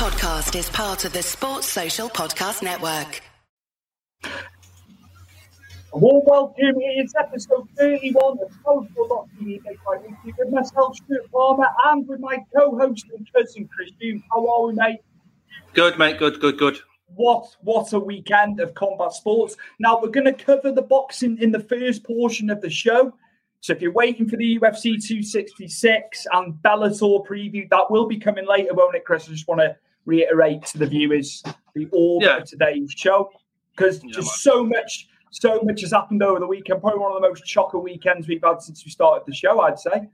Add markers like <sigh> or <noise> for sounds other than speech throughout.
podcast is part of the Sports Social Podcast Network. A warm welcome. It is episode 31 of Social.tv Made by Weekly with myself, Stuart Palmer, and with my co host and cousin, Chris Hume. How are we, mate? Good, mate. Good, good, good. What what a weekend of combat sports. Now, we're going to cover the boxing in the first portion of the show. So if you're waiting for the UFC 266 and Bellator preview, that will be coming later, won't it, Chris? I just want to reiterate to the viewers the order Yeah. of today's show because Yeah, just so much, so much has happened over the weekend. Probably one of the most chocker weekends we've had since we started the show, I'd say.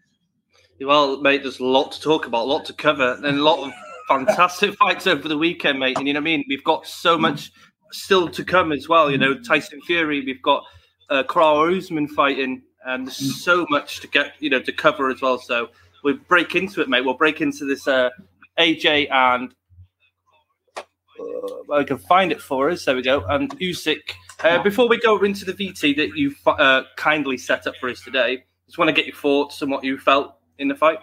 Well, mate, there's a lot to talk about, a lot to cover, and a lot of <laughs> fantastic fights over the weekend, mate. And you know what I mean? We've got so much still to come as well. You know, Tyson Fury, we've got uh, Carl Usman fighting, and there's so much to get, you know, to cover as well. So we'll break into it, mate. We'll break into this uh, AJ and uh, I can find it for us. There we go. And Usyk. Uh, before we go into the VT that you uh, kindly set up for us today, just want to get your thoughts on what you felt in the fight.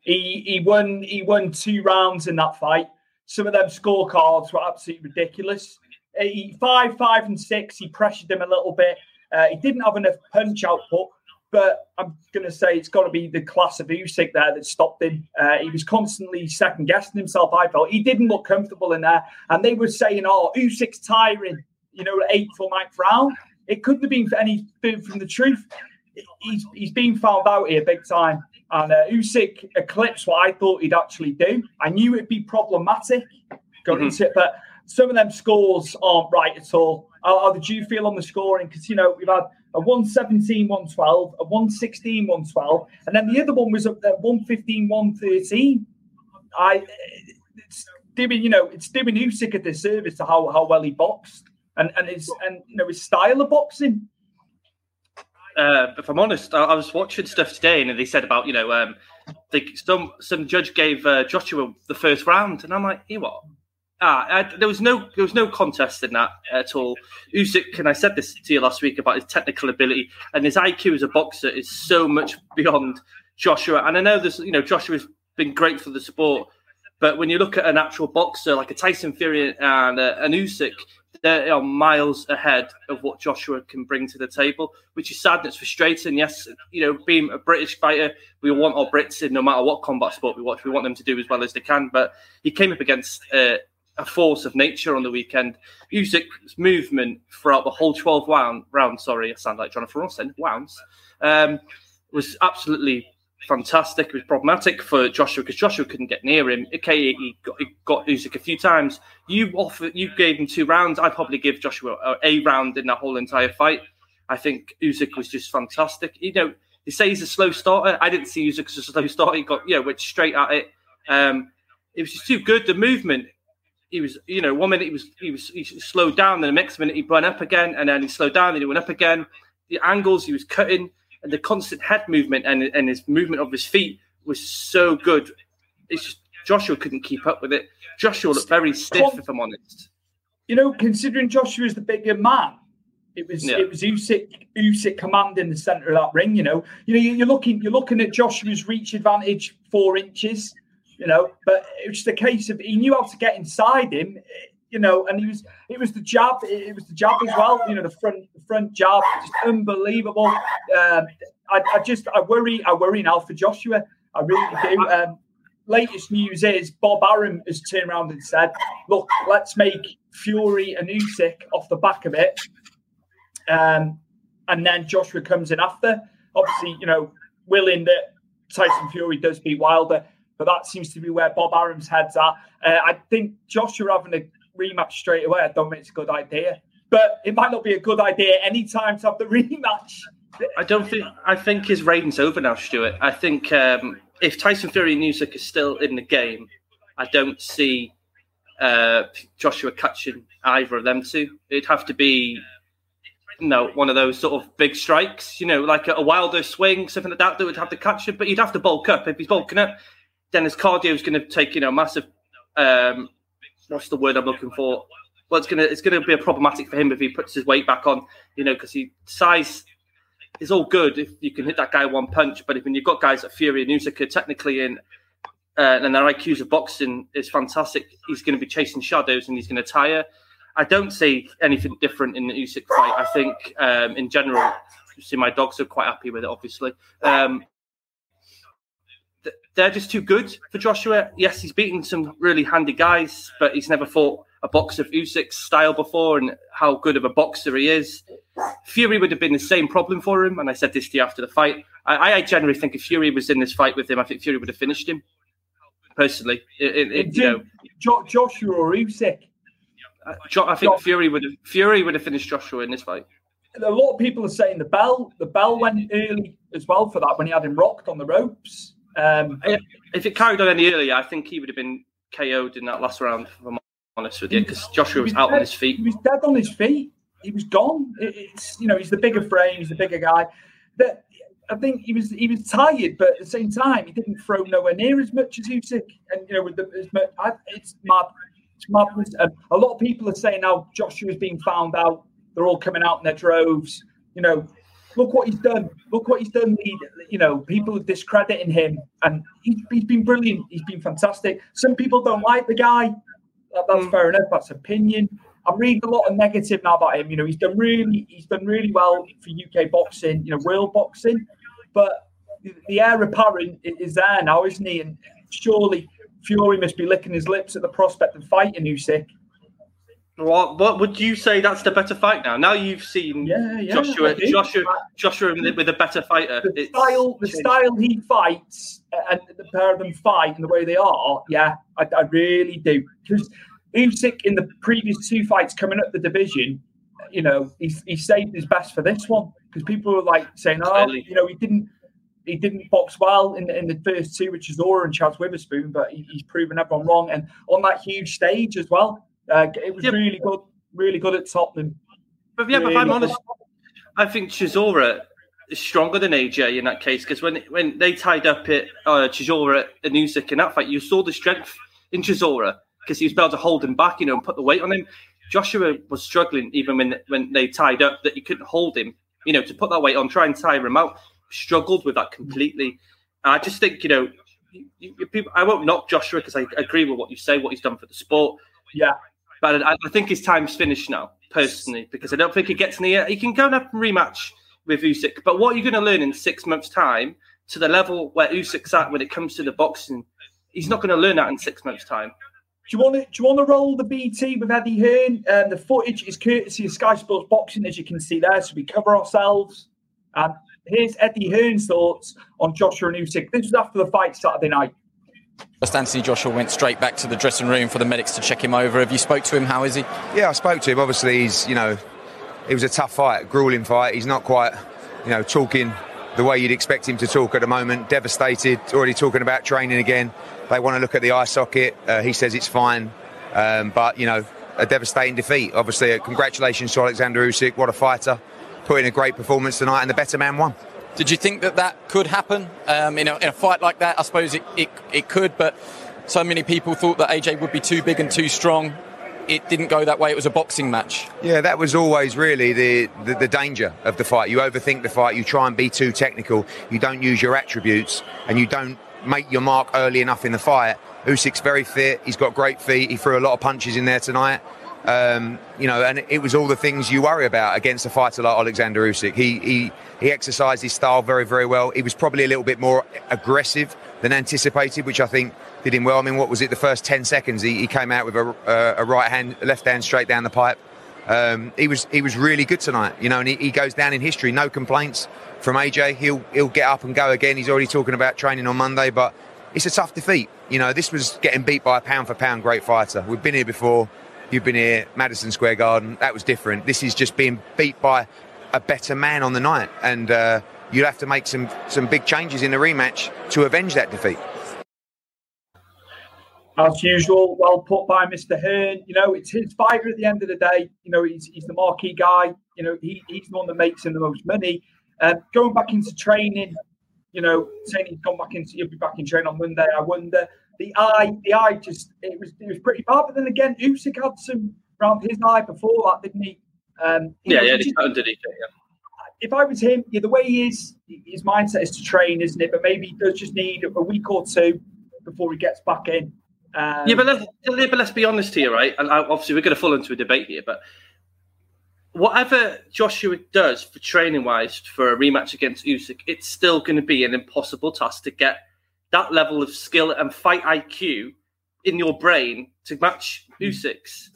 He he won he won two rounds in that fight. Some of them scorecards were absolutely ridiculous. He, five, five, and six. He pressured him a little bit. Uh, he didn't have enough punch output, but I'm going to say it's got to be the class of Usyk there that stopped him. Uh, he was constantly second guessing himself. I felt he didn't look comfortable in there, and they were saying, "Oh, Usyk's tiring." You know, eighth or ninth round. It couldn't have been for any from the truth. He's he's been found out here big time. And uh, Usyk eclipsed what I thought he'd actually do. I knew it'd be problematic going Mhm. into it, but some of them scores aren't right at all. How, how did you feel on the scoring? Because, you know, we've had a 117, 112, a 116, 112, and then the other one was up at 115, 113. I, it's doing, you know, it's doing Usyk a disservice to how, how well he boxed and, and his, and, you know, his style of boxing. Uh, if I'm honest, I, I was watching stuff today, and they said about you know, um, some some judge gave uh, Joshua the first round, and I'm like, you what? Ah, I, there was no there was no contest in that at all. Usyk, and I said this to you last week about his technical ability and his IQ as a boxer is so much beyond Joshua. And I know this, you know, Joshua's been great for the sport, but when you look at an actual boxer like a Tyson Fury and uh, an Usyk, they are miles ahead of what Joshua can bring to the table, which is sad and it's frustrating. Yes, you know, being a British fighter, we want our Brits in no matter what combat sport we watch. We want them to do as well as they can. But he came up against uh, a force of nature on the weekend. Usyk's movement throughout the whole 12 round, round sorry, I sound like Jonathan Ross then, rounds, um, was absolutely fantastic. It was problematic for Joshua because Joshua couldn't get near him. Okay, he got, he got Usyk a few times. You offered, you gave him two rounds. I'd probably give Joshua a, round in that whole entire fight. I think Usyk was just fantastic. You know, they say he's a slow starter. I didn't see Usyk as a slow starter. He got, you know, went straight at it. Um, it was just too good. The movement, he was, you know, one minute he was he was he slowed down, then the next minute he went up again, and then he slowed down, then he went up again. The angles he was cutting, and the constant head movement and and his movement of his feet was so good. It's just Joshua couldn't keep up with it. Joshua looked very stiff, if I'm honest. you know, considering Joshua is the bigger man, it was Yeah. it was Usyk Usyk commanding the center of that ring. You know, you know, you- you're looking you're looking at Joshua's reach advantage four inches. You know, but it was just a case of he knew how to get inside him. You know, and he was it was the jab. It was the jab as well. You know, the front the front jab, just unbelievable. Um, I, I just I worry I worry now for Joshua. I really do. <laughs> Um, latest news is Bob Arum has turned around and said, "Look, let's make Fury and Usyk off the back of it, um, and then Joshua comes in after. Obviously, you know, willing that Tyson Fury does beat Wilder, but that seems to be where Bob Arum's head's at. Uh, I think Joshua having a rematch straight away, I don't think it's a good idea. But it might not be a good idea any time to have the <laughs> rematch. I don't think. I think his reign's over now, Stuart. I think um, if Tyson Fury and is still in the game, I don't see uh, Joshua catching either of them two. It'd have to be, know, one of those sort of big strikes, you know, like a, a Wilder swing, something like that, that would have to catch him. But you'd have to bulk up. If he's bulking up, then his cardio is going to take, you know, massive. Um, what's the word I'm looking for? Well, it's gonna it's gonna be a problematic for him if he puts his weight back on, you know, because he size is all good if you can hit that guy one punch, but if when you've got guys like Fury and Usyk technically in uh, and their IQs of boxing is fantastic. He's going to be chasing shadows and he's going to tire. I don't see anything different in the Usyk fight. I think um, in general, see my dogs are quite happy with it. Obviously, um, they're just too good for Joshua. Yes, he's beaten some really handy guys, but he's never fought a boxer of Usyk's style before and how good of a boxer he is. Fury would have been the same problem for him, and I said this to you after the fight. I, I generally think if Fury was in this fight with him, I think Fury would have finished him. Personally, it, it, it, you know, Jo- Joshua or Usyk. uh, Jo- I think Fury would have Fury would have finished Joshua in this fight. A lot of people are saying the bell, the bell went early as well for that when he had him rocked on the ropes. Um, If it carried on any earlier, I think he would have been KO'd in that last round. If I'm honest with you, because Joshua was out on his feet. He was dead on his feet. He was gone. It's you know he's the bigger frame. He's the bigger guy. That I think he was he was tired, but at the same time he didn't throw nowhere near as much as Usyk. And you know with the as much, I, it's mad. It's madness. And a lot of people are saying now Joshua's being found out. They're all coming out in their droves. You know, look what he's done. Look what he's done. He, you know, people are discrediting him, and he, he's been brilliant. He's been fantastic. Some people don't like the guy. That, that's Mm. fair enough. That's opinion. I'm reading a lot of negative now about him. You know, he's done really, he's done really well for UK boxing. You know, real boxing, but the, the heir apparent is there now, isn't he? And surely Fury must be licking his lips at the prospect of fighting Usyk. What, what would you say? That's the better fight now. Now you've seen Yeah, yeah. Joshua, Joshua, Joshua with a better fighter. the It's style, the changed. style he fights, and the pair of them fight and the way they are, yeah, I, I really do. Because Usyk in the previous two fights coming up the division, you know, he's he saved his best for this one because people were like saying, oh, you know, he didn't. He didn't box well in the, in the first two, which is Zora and Chazz Witherspoon, but he, he's proven everyone wrong. And on that huge stage as well, uh, it was Yep. really good, really good at Tottenham. But yeah, but if I'm honest, I think Chisora is stronger than AJ in that case because when when they tied up it, uh, Chisora and Usyk in that fight, you saw the strength in Chisora because he was able to hold him back, you know, and put the weight on him. Joshua was struggling even when when they tied up that you couldn't hold him, you know, to put that weight on, try and tire him out. Struggled with that completely. And I just think, you know, you, you, people, I won't knock Joshua because I agree with what you say, what he's done for the sport. Yeah, But I, I think his time's finished now, personally, because I don't think he gets near. He can go and have a rematch with Usyk, but what are you going to learn in six months' time to the level where Usyk's at when it comes to the boxing? He's not going to learn that in six months' time. Do you want to do you want to roll the VT with Eddie Hearn? Um, the footage is courtesy of Sky Sports Boxing, as you can see there. So we cover ourselves. And here's Eddie Hearn's thoughts on Joshua and Usyk. This was after the fight Saturday night. Just Anthony Joshua went straight back to the dressing room for the medics to check him over. Have you spoke to him? How is he? Yeah, I spoke to him. Obviously, he's you know, it was a tough fight, grueling fight. He's not quite, you know, talking the way you'd expect him to talk at the moment. Devastated, already talking about training again. They want to look at the eye socket. Uh, he says it's fine, um, but you know, a devastating defeat. Obviously, uh, congratulations to Alexander Usyk. What a fighter! Put in a great performance tonight, and the better man won. Did you think that that could happen um, in, a, in a fight like that? I suppose it, it, it could, but so many people thought that AJ would be too big and too strong. It didn't go that way. It was a boxing match. Yeah, that was always really the, the, the danger of the fight. You overthink the fight, you try and be too technical, you don't use your attributes, and you don't make your mark early enough in the fight. Usyk's very fit, he's got great feet, he threw a lot of punches in there tonight. Um, you know, and it was all the things you worry about against a fighter like Alexander Usyk. He, he he exercised his style very, very well. He was probably a little bit more aggressive than anticipated, which I think did him well. I mean, what was it? The first ten seconds, he, he came out with a, uh, a right hand, left hand straight down the pipe. Um, he was he was really good tonight, you know, and he, he goes down in history. No complaints from AJ. He'll he'll get up and go again. He's already talking about training on Monday, but it's a tough defeat. You know, this was getting beat by a pound for pound great fighter. We've been here before. You've been here, Madison Square Garden. That was different. This is just being beat by a better man on the night, and uh, you'll have to make some some big changes in the rematch to avenge that defeat. As usual, well put by Mr. Hearn. You know, it's his fighter at the end of the day. You know, he's, he's the marquee guy. You know, he, he's the one that makes him the most money. Uh, going back into training, you know, saying he's gone back into, he'll be back in training on Monday. I wonder. The eye, the eye just, it was it was pretty bad. But then again, Usyk had some around his eye before that, didn't he? Um, you Yeah, yeah, he just- underneath it. Yeah. if I was him, yeah, the way he is, his mindset is to train, isn't it? But maybe he does just need a week or two before he gets back in. Um, yeah, but let's, but let's be honest here, right? And obviously, we're going to fall into a debate here, but whatever Joshua does for training wise for a rematch against Usyk, it's still going to be an impossible task to get that level of skill and fight IQ in your brain to match hmm. Usyk's.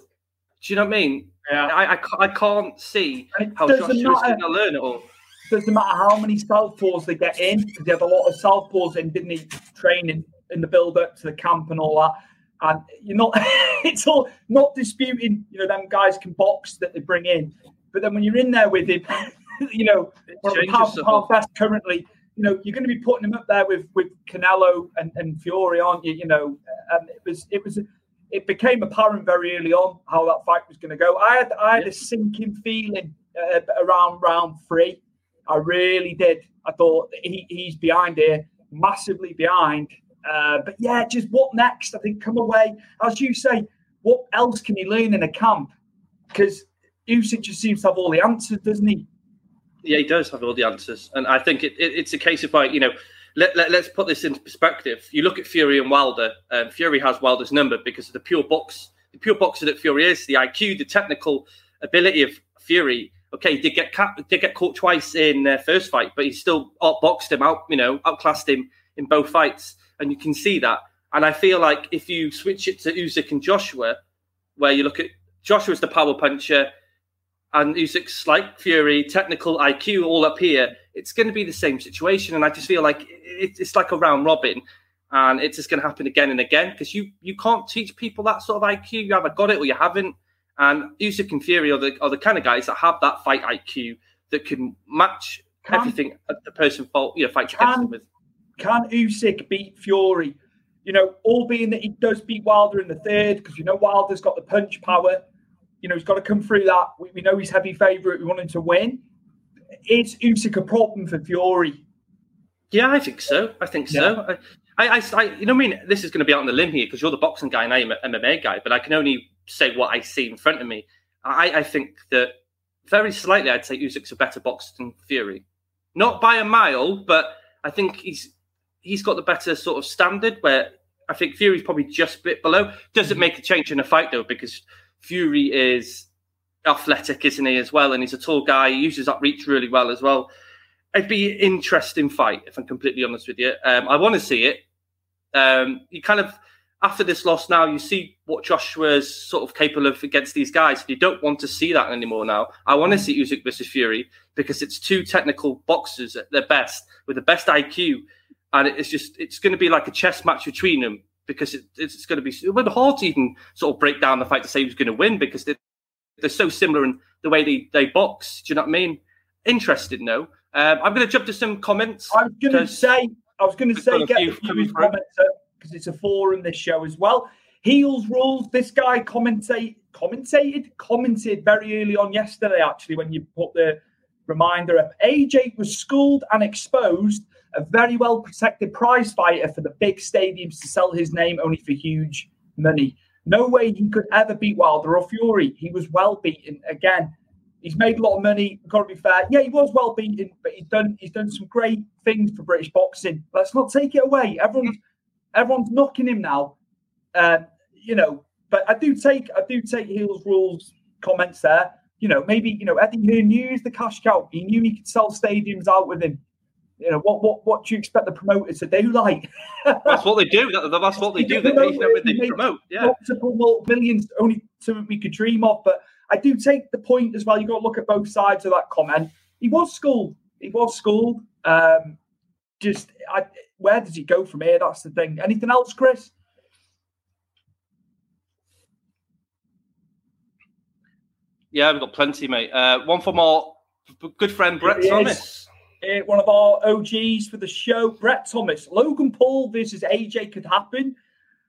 Do you know what I mean? Yeah. I, I, I can't see how Joshua's going to learn it all. Doesn't matter how many southpaws they get in, because they had a lot of southpaws in, didn't he? Training in the build up to the camp and all that. And you're not, <laughs> it's all not disputing, you know, them guys can box that they bring in. But then when you're in there with him, <laughs> you know, one of the pound, pound best currently, you know, you're going to be putting him up there with with Canelo and, and Fury, aren't you? You know, and it was it was it became apparent very early on how that fight was going to go. I had I had a sinking feeling uh, around round three. I really did. I thought he, he's behind here, massively behind. Uh, but yeah, just what next? I think come away, as you say. What else can he learn in a camp? Because Usyk just seems to have all the answers, doesn't he? Yeah, he does have all the answers, and I think it, it, it's a case of like you know, let, let, us put this into perspective. You look at Fury and Wilder. Um, Fury has Wilder's number because of the pure box, the pure boxer that Fury is, the IQ, the technical ability of Fury. Okay, did get did get caught twice in their first fight, but he still outboxed him out, you know, outclassed him in both fights, and you can see that. And I feel like if you switch it to Usyk and Joshua, where you look at Joshua's the power puncher, and Usyk's like Fury, technical IQ all up here, it's going to be the same situation. And I just feel like it's like a round robin, and it's just going to happen again and again because you you can't teach people that sort of IQ. You either got it or you haven't. And Usyk and Fury are the, are the kind of guys that have that fight IQ that can match can, everything the person fault you know fights can, against them with. Can Usyk beat Fury? You know, all being that he does beat Wilder in the third because you know Wilder's got the punch power you know, he's got to come through that. We, we know he's heavy favourite. We want him to win. Is Usyk a problem for Fury? Yeah, I think so. I think yeah. so. I, I, I, you know, I mean, this is going to be out on the limb here because you're the boxing guy and I'm an MMA guy, but I can only say what I see in front of me. I, I think that very slightly, I'd say Usyk's a better boxer than Fury, not by a mile, but I think he's he's got the better sort of standard. Where I think Fury's probably just a bit below. Doesn't mm-hmm. make a change in a fight though, because Fury is athletic, isn't he, as well? And he's a tall guy. He uses that reach really well as well. It'd be an interesting fight, if I'm completely honest with you. Um, I want to see it. Um, you kind of, after this loss now, you see what Joshua's sort of capable of against these guys. You don't want to see that anymore now. I want to see Usyk versus Fury because it's two technical boxers at their best with the best IQ. And it's just, it's going to be like a chess match between them because it, it's going to be it would hard to even sort of break down the fact to say who's going to win because they, they're so similar in the way they, they box. Do you know what I mean? Interested, no. Um, I'm going to jump to some comments. I was going to say, I was going to say, get the viewers comments because it's a forum this show as well. Heels rules. This guy commentate, commentated, commented very early on yesterday. Actually, when you put the reminder up, AJ was schooled and exposed a very well protected prize fighter for the big stadiums to sell his name only for huge money. No way he could ever beat Wilder or Fury. He was well beaten. Again, he's made a lot of money. Got to be fair. Yeah, he was well beaten, but he's done he's done some great things for British boxing. Let's not take it away. Everyone's everyone's knocking him now. Um, you know, but I do take I do take Heels rules comments there. You know, maybe you know Eddie Hearn knew the cash cow. He knew he could sell stadiums out with him. You know what? What? What do you expect the promoters to do? Like that's what they do. that's what they <laughs> do. They, promote, they, they promote. Yeah, multiple millions, only something we could dream of. But I do take the point as well. You got to look at both sides of that comment. He was schooled. He was schooled. Um, just I, where does he go from here? That's the thing. Anything else, Chris? Yeah, we've got plenty, mate. Uh, one for our good friend Brett Thomas uh, one of our OGs for the show, Brett Thomas. Logan Paul versus AJ could happen.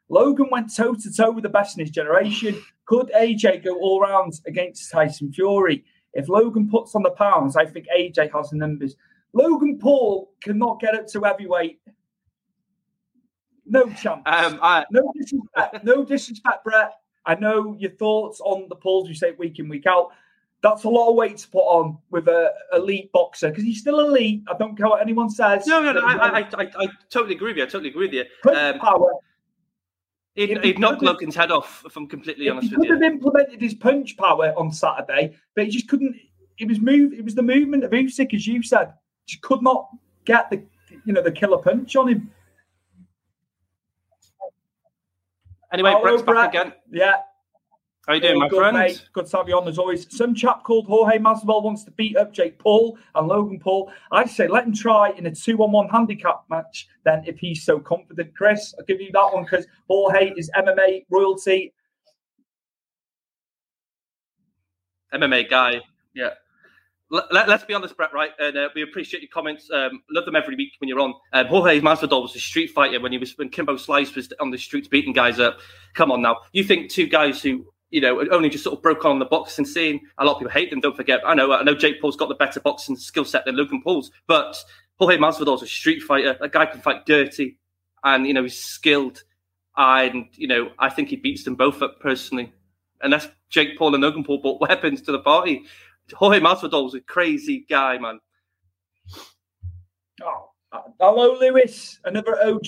Logan went toe to toe with the best in his generation. Could AJ go all rounds against Tyson Fury? If Logan puts on the pounds, I think AJ has the numbers. Logan Paul cannot get up to heavyweight. No chance. Um, I... No disrespect. no disrespect, Brett. I know your thoughts on the polls you say week in, week out that's a lot of weight to put on with a elite boxer because he's still elite. I don't care what anyone says. No, no, no. I, I, I, I, totally agree with you. I totally agree with you. Um, power, He'd, If he he'd knock Logan's head off, if I'm completely honest he could have implemented his punch power on Saturday, but he just couldn't. It was move. It was the movement of Usyk, as you said. Just could not get the you know the killer punch on him. Anyway, Hello, Brett's back again. Yeah, How you doing, my good, friend? mate. Good to have you on as always. Some chap called Jorge Masvidal wants to beat up Jake Paul and Logan Paul. I say let him try in a two-on-one handicap match. Then, if he's so confident, Chris, I'll give you that one because Jorge is MMA royalty. MMA guy. Yeah. Let, let, us be honest, Brett, right? And uh, we appreciate your comments. Um, love them every week when you're on. Um, Jorge Masvidal was a street fighter when he was when Kimbo Slice was on the streets beating guys up. Come on now, you think two guys who you know only just sort of broke on the boxing scene? A lot of people hate them. Don't forget. I know. I know Jake Paul's got the better boxing skill set than Logan Paul's, but Jorge Masvidal's a street fighter. That guy can fight dirty, and you know he's skilled. And you know I think he beats them both up personally. Unless Jake Paul and Logan Paul brought <laughs> weapons to the party. Jorge Masvidal's a crazy guy, man. Oh, uh, hello, Lewis. Another OG.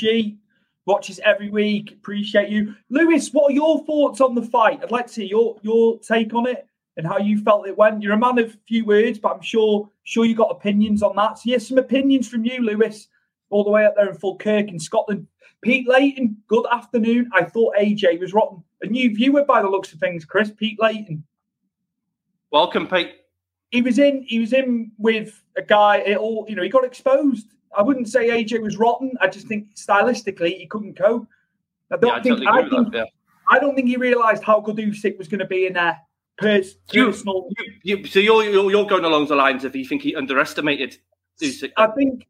Watches every week. Appreciate you, Lewis. What are your thoughts on the fight? I'd like to see your your take on it and how you felt it went. You're a man of few words, but I'm sure sure you got opinions on that. So yes, some opinions from you, Lewis, all the way up there in Falkirk in Scotland. Pete Layton, good afternoon. I thought AJ was rotten. A new viewer by the looks of things, Chris. Pete Layton. Welcome, Pete. he was in he was in with a guy it all you know he got exposed i wouldn't say aj was rotten i just think stylistically he couldn't cope i don't Yeah, I think totally I, think, that. Yeah. I don't think he realized how good Usyk was going to be in there pers- You- personal You, you, so you're, you're you're going along the lines of you think he underestimated Usyk. i think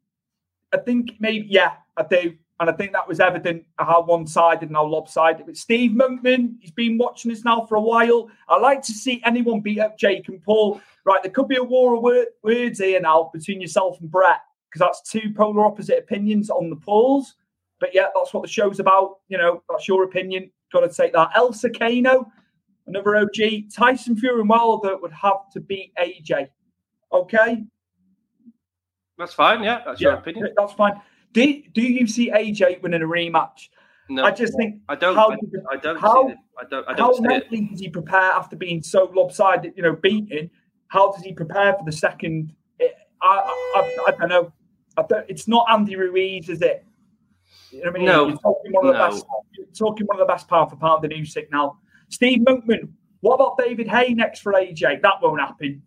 i think maybe yeah i do and i think that was evident how one-sided and how lopsided but steve monkman he's been watching us now for a while i like to see anyone beat up jake and paul right there could be a war of wor- words here now between yourself and brett because that's two polar opposite opinions on the polls but yeah that's what the show's about you know that's your opinion got to take that elsa kano another og tyson fury and wilder would have to beat aj okay That's fine. Yeah, that's your opinion. that's fine. Do, do you see AJ winning a rematch? No, I just think I don't. how I, I don't how- see it. I don't. I how don't it. mentally does he prepare after being so lopsided, you know, beaten? How does he prepare for the second? I, I, I, I don't know. I don't, it's not Andy Ruiz, is it? You know I mean? No. You're talking one of the No. best. You're talking one of the best pound for pound in Usyk now. Steve Monkman. What about David Haye next for AJ? That won't happen.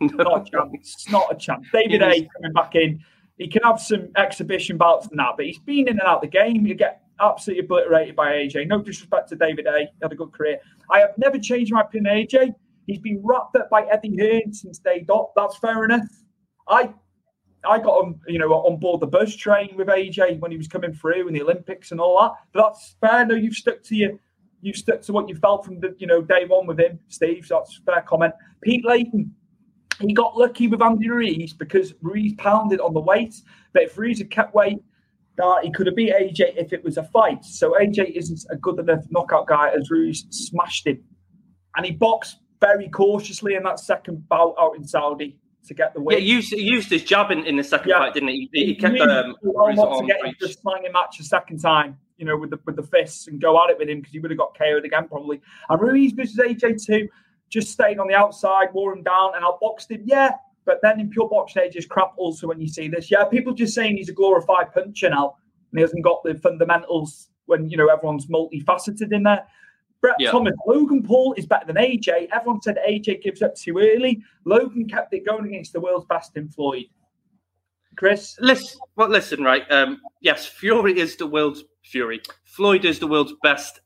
<laughs> Not a chance. It's not a chance. David was- coming back in. He can have some exhibition bouts and that, but he's been in and out of the game. You get absolutely obliterated by AJ. No disrespect to David A. He had a good career. I have never changed my opinion AJ. He's been wrapped up by Eddie Hearn since day dot. That's fair enough. I I got him, you know, on board the bus train with AJ when he was coming through in the Olympics and all that. But that's fair. No, you've stuck to your you've stuck to what you felt from the you know day one with him, Steve. So that's fair comment. Pete Layton, he got lucky with Andy Ruiz because Ruiz pounded on the weight. But if Ruiz had kept weight, uh, he could have beat AJ if it was a fight. So AJ isn't a good enough knockout guy as Ruiz smashed him. And he boxed very cautiously in that second bout out in Saudi to get the Yeah, win. he used, used his jab in, in the second Yeah. fight, didn't he? He, he kept um, not to get into a slanging match a second time, you know, with the with the fists and go at it with him because he would have got KO'd again probably. And Ruiz versus AJ two, just staying on the outside, wore him down, and outboxed him. Yeah, but then in pure boxing age is crap. Also, when you see this, yeah, people just saying he's a glorified puncher now, and he hasn't got the fundamentals when you know everyone's multifaceted in there. Brett Yeah. Thomas, Logan Paul is better than AJ. Everyone said AJ gives up too early. Logan kept it going against the world's best in Floyd. Chris, Listen, well, listen, right? Um, yes, Fury is the world's Fury. Floyd is the world's best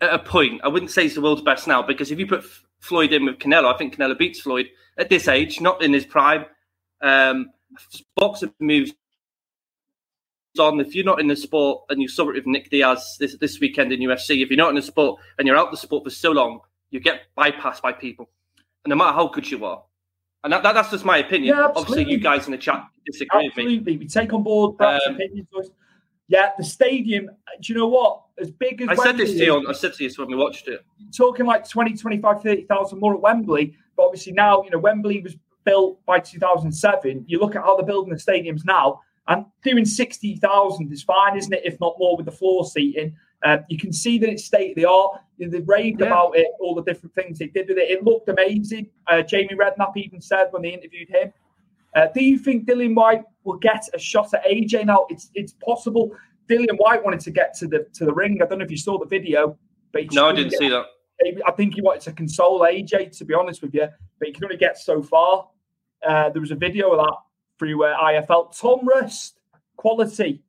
at a point. I wouldn't say he's the world's best now because if you put F- Floyd in with Canelo, I think Canelo beats Floyd at this age, not in his prime. Um, boxer moves on. If you're not in the sport and you saw it with Nick Diaz this, this weekend in UFC, if you're not in the sport and you're out the sport for so long, you get bypassed by people, and no matter how good you are. And that, that, that's just my opinion. Yeah, Obviously, you guys in the chat disagree with me. Absolutely. We take on board Brett's Um, opinions. boys. Yeah, the stadium, do you know what? As big as I said this to you. On, I said to you when we watched it. talking like 20, 25, 30,000 more at Wembley. But obviously now, you know, Wembley was built by 2007. You look at how they're building the stadiums now, and doing 60,000 is fine, isn't it? If not more with the floor seating. Uh, you can see that it's state of the art. They raved Yeah. about it, all the different things they did with it. It looked amazing. Uh, Jamie Redknapp even said when they interviewed him. Uh, do you think Dillian Whyte will get a shot at AJ now? It's it's possible. Dillian Whyte wanted to get to the to the ring. I don't know if you saw the video, but No, I didn't see that. I think he wanted to console AJ, to be honest with you, but he can only get so far. Uh, there was a video of that through uh, IFL. Tom Rust, quality.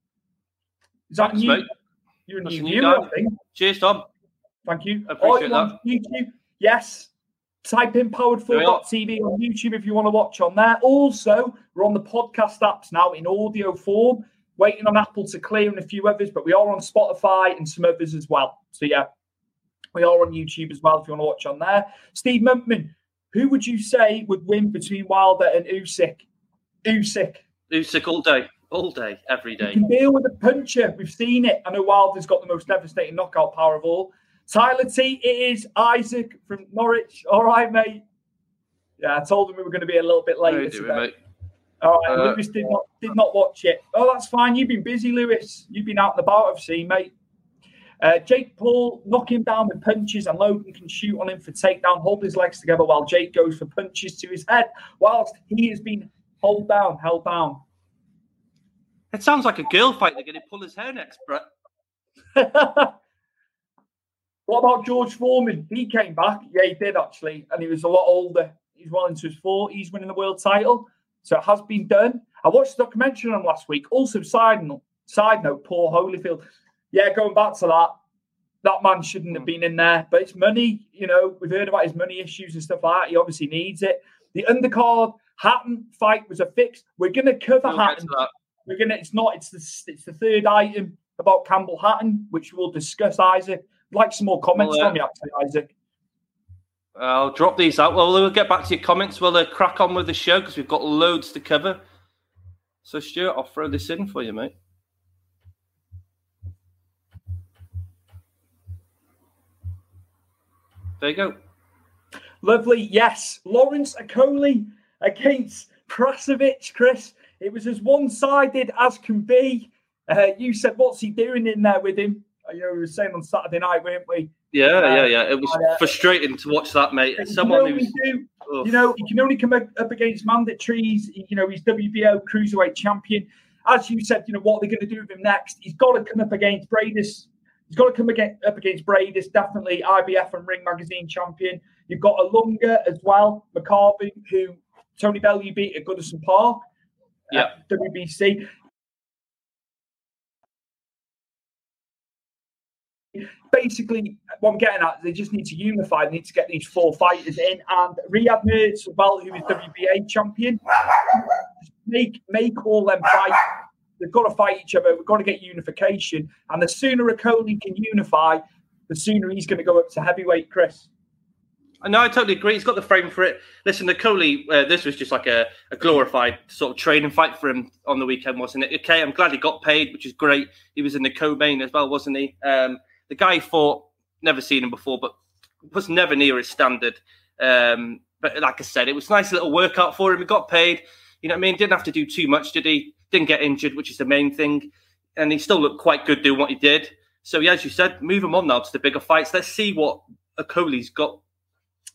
Is that Thanks, new? mate. You're a new new. I think. Cheers, Tom. Thank you. I appreciate Oh, you're YouTube. Yes. Type in powered4.tv on YouTube if you want to watch on there. Also, we're on the podcast apps now in audio form, waiting on Apple to clear and a few others, but we are on Spotify and some others as well. So, yeah, we are on YouTube as well if you want to watch on there. Steve Monkman, who would you say would win between Wilder and Usyk? Usyk. Usyk all day, all day, every day. can deal with a puncher. We've seen it. I know Wilder's got the most devastating knockout power of all. Tyler T, it is Isaac from Norwich. All right, mate. Yeah, I told him we were going to be a little bit later doing, today. mate? All right, Uh, Lewis did not did not watch it. Oh, that's fine. You've been busy, Lewis. You've been out and about, I've seen, mate. Uh, Jake Paul knock him down with punches, and Logan can shoot on him for takedown. Hold his legs together while Jake goes for punches to his head, whilst he has been held down, held down. It sounds like a girl fight. They're going to pull his hair next, Brett. <laughs> what about George Foreman? He came back. Yeah, he did actually, and he was a lot older. He's well into his forties, winning the world title. So it has been done. I watched the documentary on last week. Also, side note, side note, Paul Holyfield. Yeah, going back to that, that man shouldn't have hmm. been in there. But it's money. You know, we've heard about his money issues and stuff like that. He obviously needs it. The undercard Hatton fight was a fix. We're gonna cover We'll Hatton to we're gonna. It's not. It's the. It's the third item about Campbell Hatton, which we'll discuss. Isaac, I'd like some more comments Well, uh, from you, actually, Isaac. I'll drop these out. Well, we'll get back to your comments. We'll uh, crack on with the show because we've got loads to cover. So, Stuart, I'll throw this in for you, mate. There you go. Lovely. Yes, Lawrence Okolie against Prasovic. Chris, it was as one-sided as can be. Uh, you said, "What's he doing in there with him?" Uh, You know, we were saying on Saturday night, weren't we? Yeah, Uh, yeah, yeah. It was uh, frustrating to watch that, mate. You Someone can only who's. do Ugh. You know, he can only come up against mandatories. You know, he's WBO cruiserweight champion. As you said, you know what they're going to do with him next. He's got to come up against Briedis. He's got to come up against Briedis. Definitely IBF and Ring Magazine champion. You've got a Lunga as well, McCarvey, who Tony Bellew beat at Goodison Park. Uh, yeah. at WBC. Basically, what I'm getting at, they just need to unify. They need to get these four fighters in. And Ryad Merhy, as well, who is WBA champion, make make all them fight. They've got to fight each other. We've got to get unification. And the sooner a Rakoli can unify, the sooner he's going to go up to heavyweight, Chris. No, I totally agree. He's got the frame for it. Listen, the Coley, uh, this was just like a, a glorified sort of training fight for him on the weekend, wasn't it? Okay, I'm glad he got paid, which is great. He was in the co-main as well, wasn't he? Um, the guy fought, never seen him before, but was never near his standard. Um, but like I said, it was a nice little workout for him. He got paid. You know what I mean? Didn't have to do too much, did he? Didn't get injured, which is the main thing. And he still looked quite good doing what he did. So, yeah, as you said, move him on now to the bigger fights. Let's see what Coley's got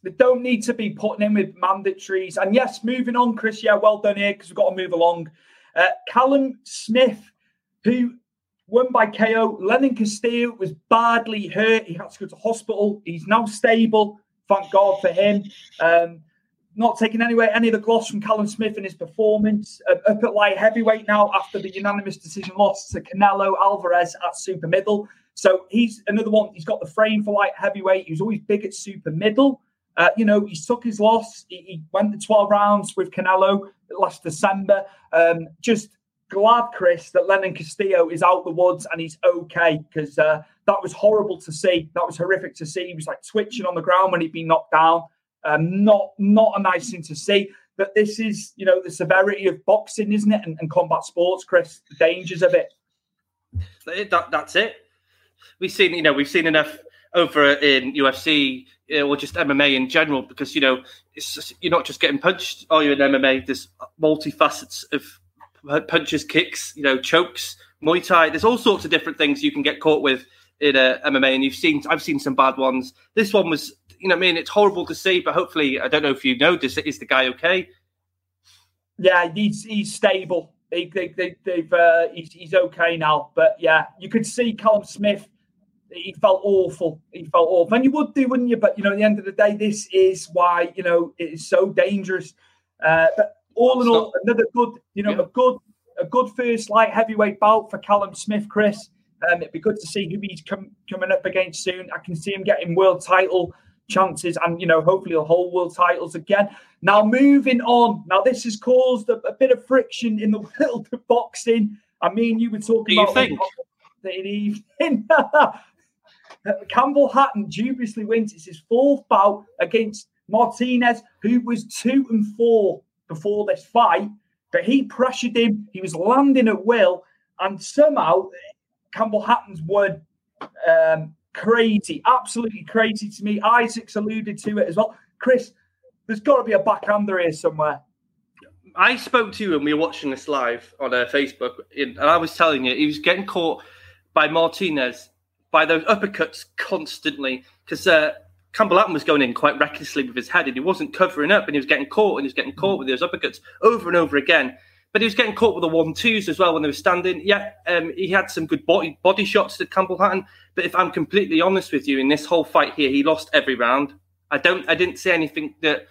They don't need to be putting in with mandatories. And yes, moving on, Chris. Yeah, well done here because we've got to move along. Uh, Callum Smith, who won by KO. Lenin Castillo was badly hurt. He had to go to hospital. He's now stable. Thank God for him. Um, not taking anywhere any of the gloss from Callum Smith in his performance. Uh, up at light heavyweight now after the unanimous decision loss to Canelo Alvarez at super middle. So he's another one. He's got the frame for light heavyweight. He was always big at super middle. Uh, you know, he took his loss. He, he went the 12 rounds with Canelo last December. Um, just glad, Chris, that Lenin Castillo is out the woods and he's okay because uh, that was horrible to see. That was horrific to see. He was like twitching on the ground when he'd been knocked down. Um, not not a nice thing to see. But this is, you know, the severity of boxing, isn't it? And, and combat sports, Chris, the dangers of it. That, that's it. We've seen, you know, we've seen enough over in UFC uh, or just MMA in general because you know just, you're not just getting punched. Oh, you're in MMA. There's multifacets of punches, kicks, you know, chokes, Muay Thai. There's all sorts of different things you can get caught with in uh, MMA, and you've seen I've seen some bad ones. This one was, you know, I mean, it's horrible to see, but hopefully, I don't know if you know this. Is the guy okay? Yeah, he's he's stable. They, they, they, they've uh, he's, he's okay now. But yeah, you could see Callum Smith. He felt awful. He felt awful, and you would do, wouldn't you? But you know, at the end of the day, this is why you know it is so dangerous. Uh, but all in all, another good, you know, yeah. a good, a good first light heavyweight bout for Callum Smith, Chris. Um, it'd be good to see who he's com- coming up against soon. I can see him getting world title chances, and you know, hopefully, he'll hold world titles again. Now, moving on. Now, this has caused a, a bit of friction in the <laughs> world of boxing. I mean, you were talking Do about think? the evening. <laughs> Campbell Hatton dubiously wins. It's his fourth bout against Martinez, who was two and four before this fight. But he pressured him. He was landing at will, and somehow Campbell Hatton's won um, crazy, absolutely crazy to me. Isaac's alluded to it as well. Chris, there's got to be a backhander here somewhere. I spoke to you when we were watching this live on uh, Facebook, and I was telling you he was getting caught by Martinez by those uppercuts constantly because uh, Campbell Hatton was going in quite recklessly with his head, and he wasn't covering up, and he was getting caught, and he was getting caught with those uppercuts over and over again. But he was getting caught with the one twos as well when they were standing. Yeah, um, he had some good body body shots to Campbell Hatton. But if I'm completely honest with you, in this whole fight here, he lost every round. I don't. I didn't see anything that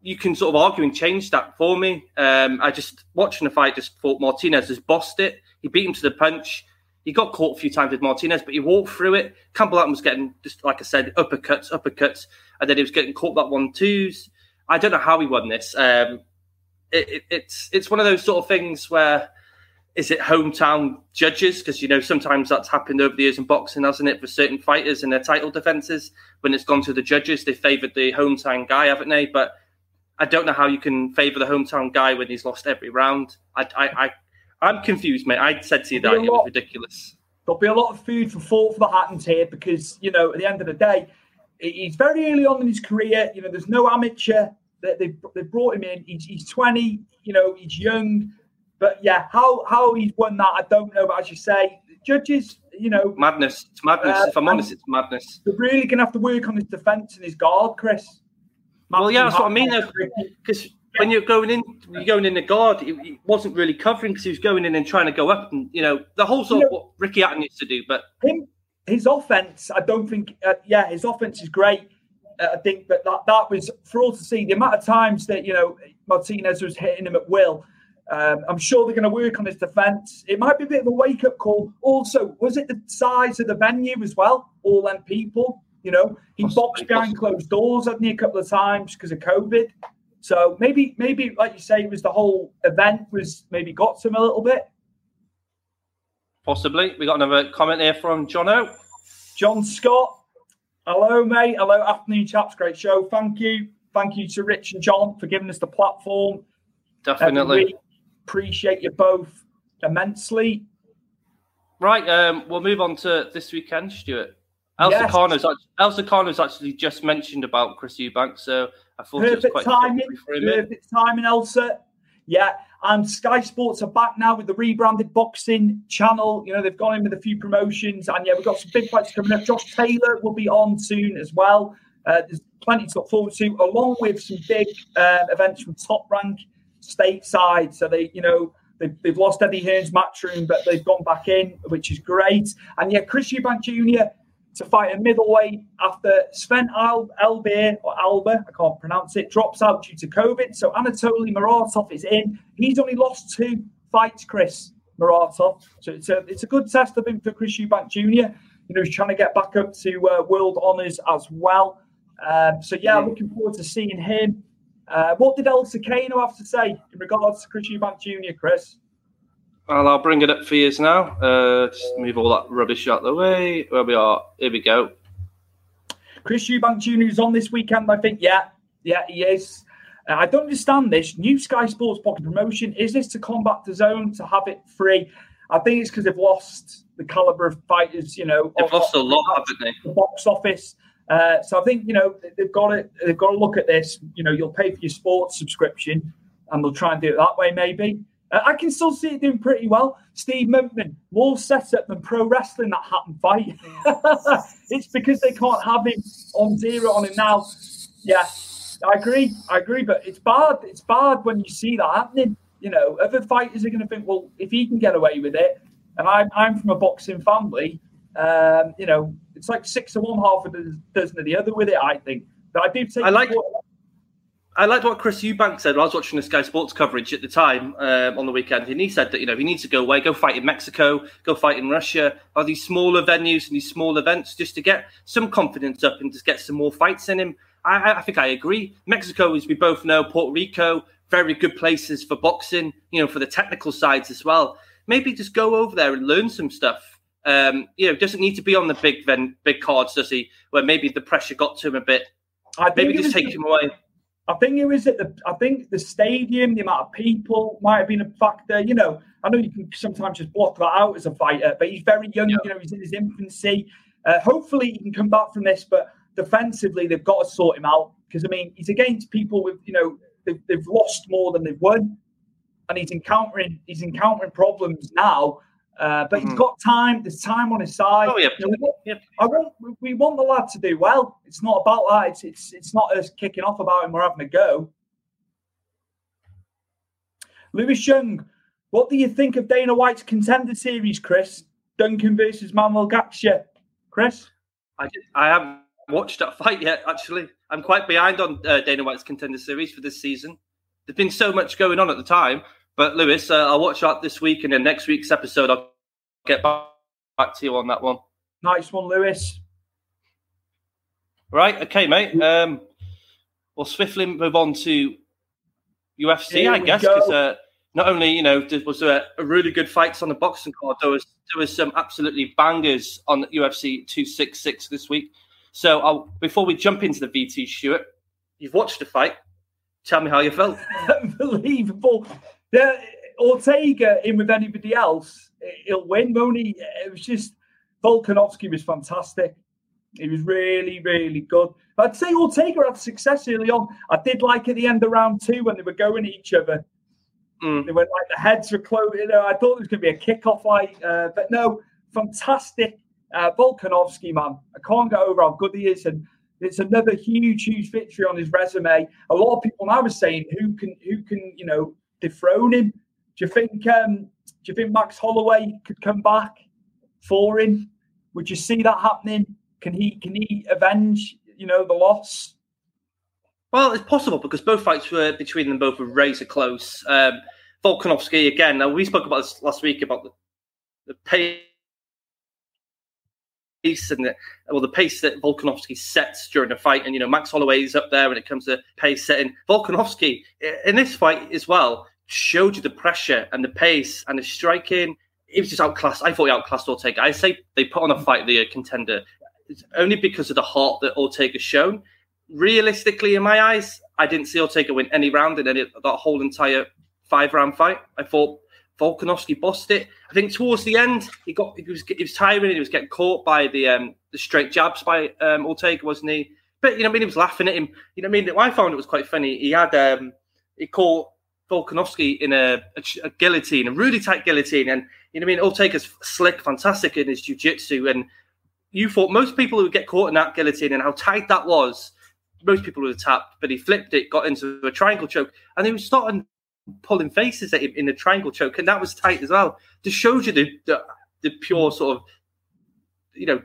you can sort of argue and change that for me. Um, I just watching the fight, just thought Martinez has bossed it. He beat him to the punch. He got caught a few times with Martinez, but he walked through it. Campbell Hatton was getting just like I said, uppercuts, uppercuts, and then he was getting caught that one twos. I don't know how he won this. Um, it, it, it's it's one of those sort of things where is it hometown judges? Because you know sometimes that's happened over the years in boxing, hasn't it? For certain fighters in their title defenses, when it's gone to the judges, they favoured the hometown guy, haven't they? But I don't know how you can favour the hometown guy when he's lost every round. I, I, I am confused, mate. I said to you that it was ridiculous. There'll be a lot of food for thought for the Hattons here because you know at the end of the day, he's very early on in his career. You know, there's no amateur. They they, they brought him in. He's, he's 20. You know, he's young. But yeah, how how he's won that, I don't know. But as you say, judges, you know, madness. It's madness. Uh, if I'm honest, it's madness. They're really going to have to work on his defence and his guard, Chris well, yeah, that's what I mean. Because when you're going in, you're going in the guard. It, wasn't really covering because he was going in and trying to go up, and you know the whole sort you know, of what Ricky Hatton used to do. But him, his offense, I don't think. Uh, yeah, his offense is great. Uh, I think, but that that was for all to see. The amount of times that you know Martinez was hitting him at will. Um, I'm sure they're going to work on his defence. It might be a bit of a wake up call. Also, was it the size of the venue as well? All them people. You know, he boxed behind closed doors, hadn't he, a couple of times because of COVID. So maybe, maybe like you say, it was the whole event was maybe got to him a little bit. Possibly. We got another comment here from John O. John Scott. Hello, mate. Hello, afternoon, chaps. Great show. Thank you. Thank you to Rich and John for giving us the platform. Definitely. appreciate you both immensely. Right. Um, we'll move on to this weekend, Stuart. Elsa yes. Carno's, Elsa actually just mentioned about Chris Eubank, so I thought perfect it was quite timing. Perfect timing, Elsa. Yeah, and Sky Sports are back now with the rebranded boxing channel. You know they've gone in with a few promotions, and yeah, we've got some big fights coming up. Josh Taylor will be on soon as well. Uh, there's plenty to look forward to, along with some big uh, events from Top Rank stateside. So they, you know, They've, they've, lost Eddie Hearn's matchroom, but they've gone back in, which is great. And yeah, Chris Eubank Jr to fight a middleweight after Sven Al- or Alba, I can't pronounce it, drops out due to COVID. So Anatoly Muratov is in. He's only lost two fights, Chris Muratov. So it's a, it's a good test of him for Chris Eubank Jr. You know, he's trying to get back up to uh, world honours as well. Um, so yeah, looking forward to seeing him. Uh, what did El Secano have to say in regards to Chris Eubank Jr., Chris? Well, I'll bring it up for you now. Uh, just move all that rubbish out the way. Where we are. Here we go. Chris Eubank Jr. is on this weekend, I think. Yeah, yeah, he is. Uh, I don't understand this. New Sky Sports Pocket promotion. Is this to combat DAZN, to have it free? I think it's because they've lost the caliber of fighters. You know, they've lost a lot, haven't they? The box office. Uh, so I think you know they've got to they've got to look at this. You know, you'll pay for your sports subscription, and they'll try and do it that way, maybe. I can still see it doing pretty well. Steve Monkman, more setup than pro wrestling that Hatton fight. <laughs> it's because they can't have him on zero on him now. Yeah, I agree. I agree, but it's bad. It's bad when you see that happening. You know, other fighters are going to think, well, if he can get away with it, and I'm, I'm from a boxing family, um, you know, it's like six to one, half a dozen of the other with it, I think. But I do take I like. I liked what Chris Eubank said. when I was watching the Sky Sports coverage at the time um, on the weekend, and he said that you know he needs to go away, go fight in Mexico, go fight in Russia, or these smaller venues and these small events, just to get some confidence up and just get some more fights in him. I, I think I agree. Mexico, as we both know, Puerto Rico, very good places for boxing. You know, for the technical sides as well. Maybe just go over there and learn some stuff. Um, you know, doesn't need to be on the big big cards, does he? Where maybe the pressure got to him a bit. I maybe just take him away. I think it was at the. I think the stadium, the amount of people might have been a factor. You know, I know you can sometimes just block that out as a fighter, but he's very young. Yeah. You know, he's in his infancy. Uh, hopefully, he can come back from this. But defensively, they've got to sort him out because I mean, he's against people with you know they've, they've lost more than they've won, and he's encountering he's encountering problems now. Uh, but mm-hmm. he's got time. There's time on his side. Oh yeah, you know, yeah. I want we want the lad to do well. It's not about that. It's it's it's not us kicking off about him. We're having a go. Lewis Young, what do you think of Dana White's contender series, Chris? Duncan versus Manuel Gacia. Chris, I I haven't watched that fight yet. Actually, I'm quite behind on uh, Dana White's contender series for this season. There's been so much going on at the time. But Lewis, uh, I'll watch that this week, and then next week's episode, I'll get back, back to you on that one. Nice one, Lewis. Right, okay, mate. Um, we'll swiftly move on to UFC, Here I guess, because uh, not only you know there was a, a, really good fights on the boxing card, there was there was some absolutely bangers on UFC two six six this week. So I'll, before we jump into the VT, Stuart, you've watched the fight. Tell me how you felt. <laughs> Unbelievable. Yeah, Ortega in with anybody else, he'll win, won't he? It was just Volkanovski was fantastic. He was really, really good. I'd say Ortega had success early on. I did like at the end of round two when they were going at each other. Mm. They went like the heads were close. You know, I thought it was going to be a kickoff fight, uh, but no, fantastic. Uh, Volkanovski, man, I can't get over how good he is, and it's another huge, huge victory on his resume. A lot of people now are saying who can, who can, you know, dethrone him. Do you think um, do you think Max Holloway could come back for him? Would you see that happening? Can he can he avenge you know the loss? Well, it's possible because both fights were between them both were razor close. Um, Volkanovski again. Now we spoke about this last week about the, the and the well the pace that Volkanovski sets during a fight, and you know Max Holloway is up there when it comes to pace setting. Volkanovski eh, in this fight as well showed you the pressure and the pace and the striking. It was just outclassed. I thought he outclassed Ortega. I say they put on a fight the uh, contender it's only because of the heart that Ortega's shown. Realistically, in my eyes, I didn't see Ortega win any round in any that whole entire five round fight. I thought Volkanovski bossed it. I think towards the end, he got he was, he was tiring. And he was getting caught by the um, the straight jabs by um, Ortega, wasn't he? But you know, I mean, he was laughing at him. You know, I mean, I found it was quite funny. He had um, he caught Volkanovski in a, a, a, guillotine, a really tight guillotine. And, you know, I mean, Ortega's slick, fantastic in his jiu-jitsu. And you thought most people who would get caught in that guillotine and how tight that was, most people would have tapped, but he flipped it, got into a triangle choke, and he was starting pulling faces at him in the triangle choke, and that was tight as well. Just shows you the, the, the pure sort of, you know,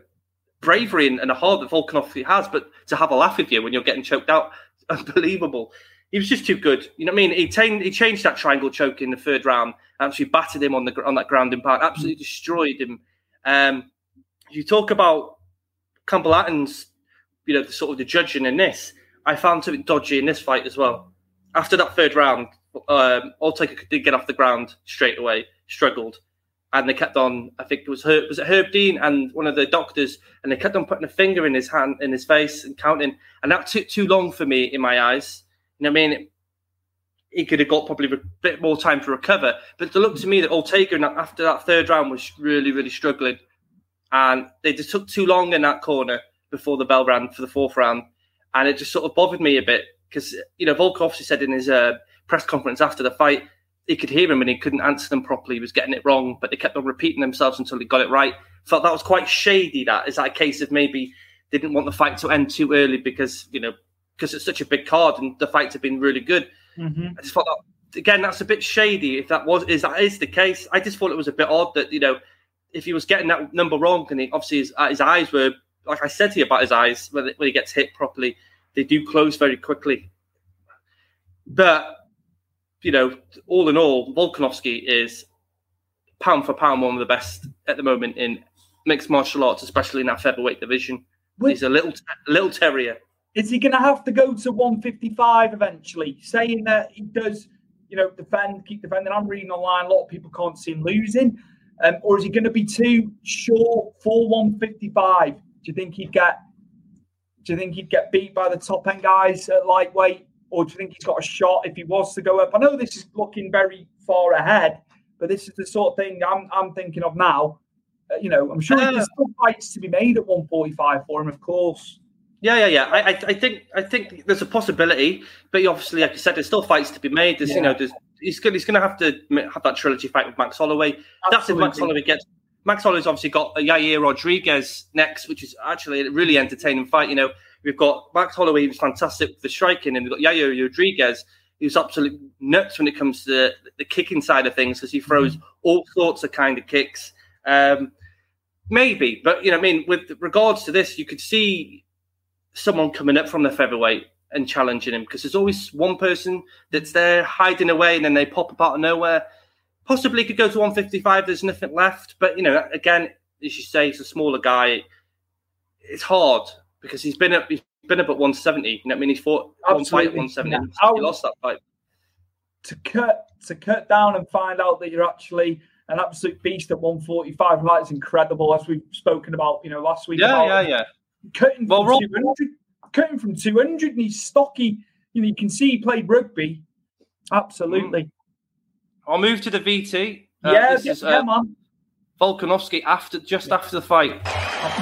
bravery and, and a heart that Volkanovski has, but to have a laugh with you when you're getting choked out, <laughs> unbelievable he was just too good. You know what I mean? He changed he changed that triangle choke in the third round, actually battered him on the on that grounding part, absolutely destroyed him. Um, you talk about Campbell Atkins, you know, the sort of the judging in this. I found something dodgy in this fight as well. After that third round, um, Ortega did get off the ground straight away, struggled, and they kept on. I think it was Herb, was it Herb Dean and one of the doctors, and they kept on putting a finger in his hand, in his face, and counting, and that took too long for me in my eyes. You know what I mean? He could have got probably a bit more time to recover. But to look to me that Ortega after that third round was really, really struggling. And they just took too long in that corner before the bell rang for the fourth round. And it just sort of bothered me a bit because, you know, Volkov said in his uh, press conference after the fight, he could hear him and he couldn't answer them properly. He was getting it wrong, but they kept on repeating themselves until he got it right. Felt that was quite shady. That is that a case of maybe didn't want the fight to end too early because you know because it's such a big card and the fights have been really good. Mm-hmm. I just thought that, again that's a bit shady. If that was is that is the case, I just thought it was a bit odd that you know if he was getting that number wrong and he, obviously his, his eyes were like I said to you about his eyes when, when he gets hit properly, they do close very quickly. But you know, all in all, Volkanovski is pound for pound one of the best at the moment in mixed martial arts, especially in that featherweight division. With- He's a little little terrier. Is he going to have to go to 155 eventually? Saying that he does, you know, defend, keep defending. I'm reading online, a lot of people can't see him losing. Um, or is he going to be too short for 155? Do you think he'd get? Do you think he'd get beat by the top end guys at lightweight, or do you think he's got a shot if he was to go up? I know this is looking very far ahead, but this is the sort of thing I'm I'm thinking of now. Uh, you know, I'm sure Yeah. there's still fights to be made at 145 for him, of course. Yeah, yeah, yeah. I, I, I think, I think there's a possibility, but obviously, like you said, there's still fights to be made. There's, you know, there's he's going, he's going to have to have that trilogy fight with Max Holloway. That's if Max Holloway gets. Max Holloway's obviously got Yair Rodriguez next, which is actually a really entertaining fight. You know, we've got Max Holloway, who's fantastic with the striking, and we've got Yayo Rodriguez, who's absolutely nuts when it comes to the, the kicking side of things, because he throws all sorts of kind of kicks. Um, maybe, but you know, I mean, with regards to this, you could see someone coming up from the featherweight and challenging him because there's always one person that's there hiding away and then they pop up out of nowhere. Possibly could go to 155. There's nothing left, but you know, again, as you say, he's a smaller guy. It's hard because he's been up. He's been up at 170. You know, I mean, he's fought one fight at 170. Yeah. He lost that fight. to cut to cut down and find out that you're actually an absolute beast at 145 like it's incredible as we've spoken about you know last week Yeah, yeah, yeah. cutting Well, from Rob- 200 cutting from 200 and he's stocky you know you can see he played rugby absolutely I'll move to the VT. Uh, yeah this yeah, is yeah, uh, man Volkanovski after just after the fight.